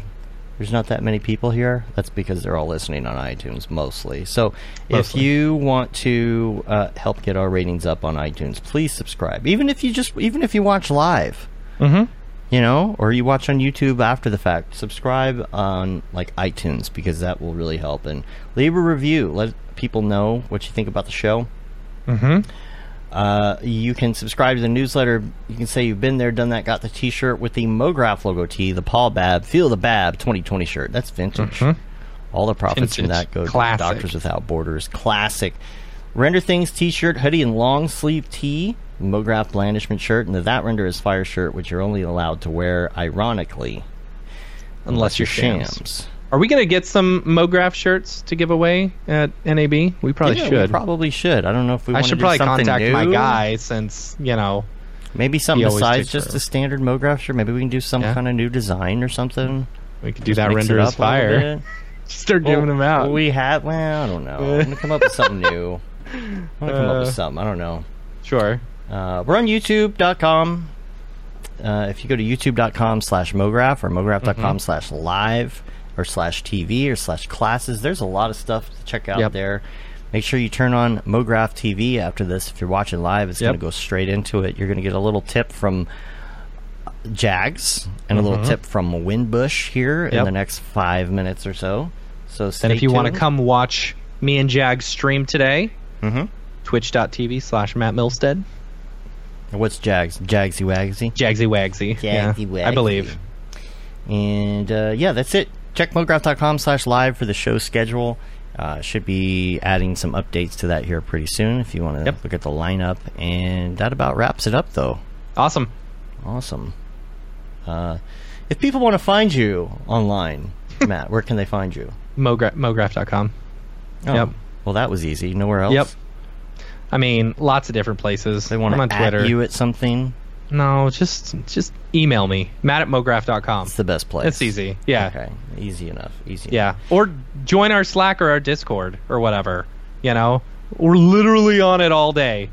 there's not that many people here. That's because they're all listening on iTunes mostly. So if you want to uh, help get our ratings up on iTunes, please subscribe. Even if you just even if you watch live Mm-hmm. you know, or you watch on YouTube after the fact. Subscribe on like iTunes because that will really help. And leave a review. Let people know what you think about the show. Mm-hmm. Uh, you can subscribe to the newsletter. You can say you've been there, done that, got the T-shirt with the MoGraph logo tee, the Paul Babb, Feel the Babb 2020 shirt. That's vintage. All the profits from that go Classic. to Doctors Without Borders. Classic. Render Things T-shirt, hoodie, and long sleeve tee. MoGraph blandishment shirt, and the That Render is Fire shirt, which you're only allowed to wear ironically Unless you're shams. shams. Are we gonna get some MoGraph shirts to give away at NAB? We probably Yeah, should. We probably should. I don't know if we. I should probably contact my guy since you know Maybe something besides just forever. a standard MoGraph shirt. Maybe we can do some Yeah. kind of new design or something. We could do Just that render up as a little fire. Start giving them out. We have. Well, I don't know. I'm gonna come up with something new. I'm gonna come up with Uh, something. I don't know. sure. Uh, we're on YouTube.com. Uh, if you go to youtube.com slash mograph or mograph.com Mm-hmm. slash live or slash TV or slash classes, there's a lot of stuff to check out Yep. there. Make sure you turn on Mograph TV after this. If you're watching live, it's going to go straight into it. You're going to get a little tip from Jags and a little tip from Windbush here in Mm-hmm. The next five minutes or so. So And if you want to come watch me and Jags stream today, Mhm. twitch.tv slash Matt Milstead. what's Jags? Jagsy Wagsy. Jagsy Wagsy. yeah, Jagsy I believe. And uh, yeah, that's it. Check mograph.com slash live for the show schedule. Uh, should be adding some updates to that here pretty soon if you want to Yep. look at the lineup. And that about wraps it up, though. Awesome. Awesome. Uh, if people want to find you online, Matt, where can they find you? Mogra- Mograph.com. Oh, Yep. Well, that was easy. Nowhere else. Yep. I mean, lots of different places. They want I'm on to Twitter. at you at something. No, just just email me. Matt at mograph.com. It's the best place. It's easy. Yeah. Okay. Easy enough. Easy. Yeah. Or join our Slack or our Discord or whatever. You know? We're literally on it all day.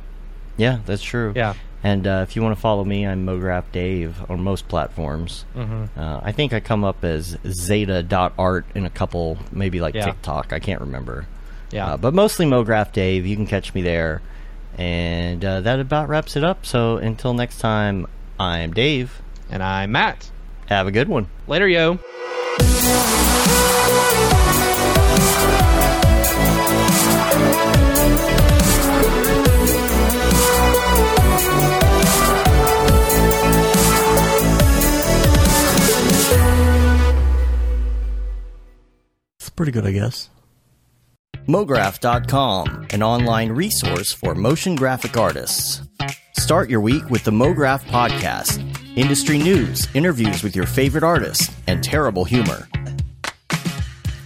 Yeah, that's true. Yeah. And uh, if you want to follow me, I'm Mograph Dave on most platforms. Mm-hmm. Uh, I think I come up as Zeta.art in a couple, maybe like Yeah. TikTok. I can't remember. Yeah. Uh, but mostly Mograph Dave. You can catch me there. And uh, that about wraps it up. So until next time, I'm Dave. and I'm Matt. Have a good one. Later, yo. It's pretty good, I guess. MoGraph.com, an online resource for motion graphic artists. Start your week with the MoGraph Podcast industry news, interviews with your favorite artists, and terrible humor.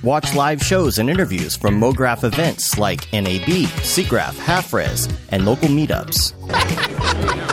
Watch live shows and interviews from MoGraph events like NAB, SIGGRAPH, HalfRes, and local meetups.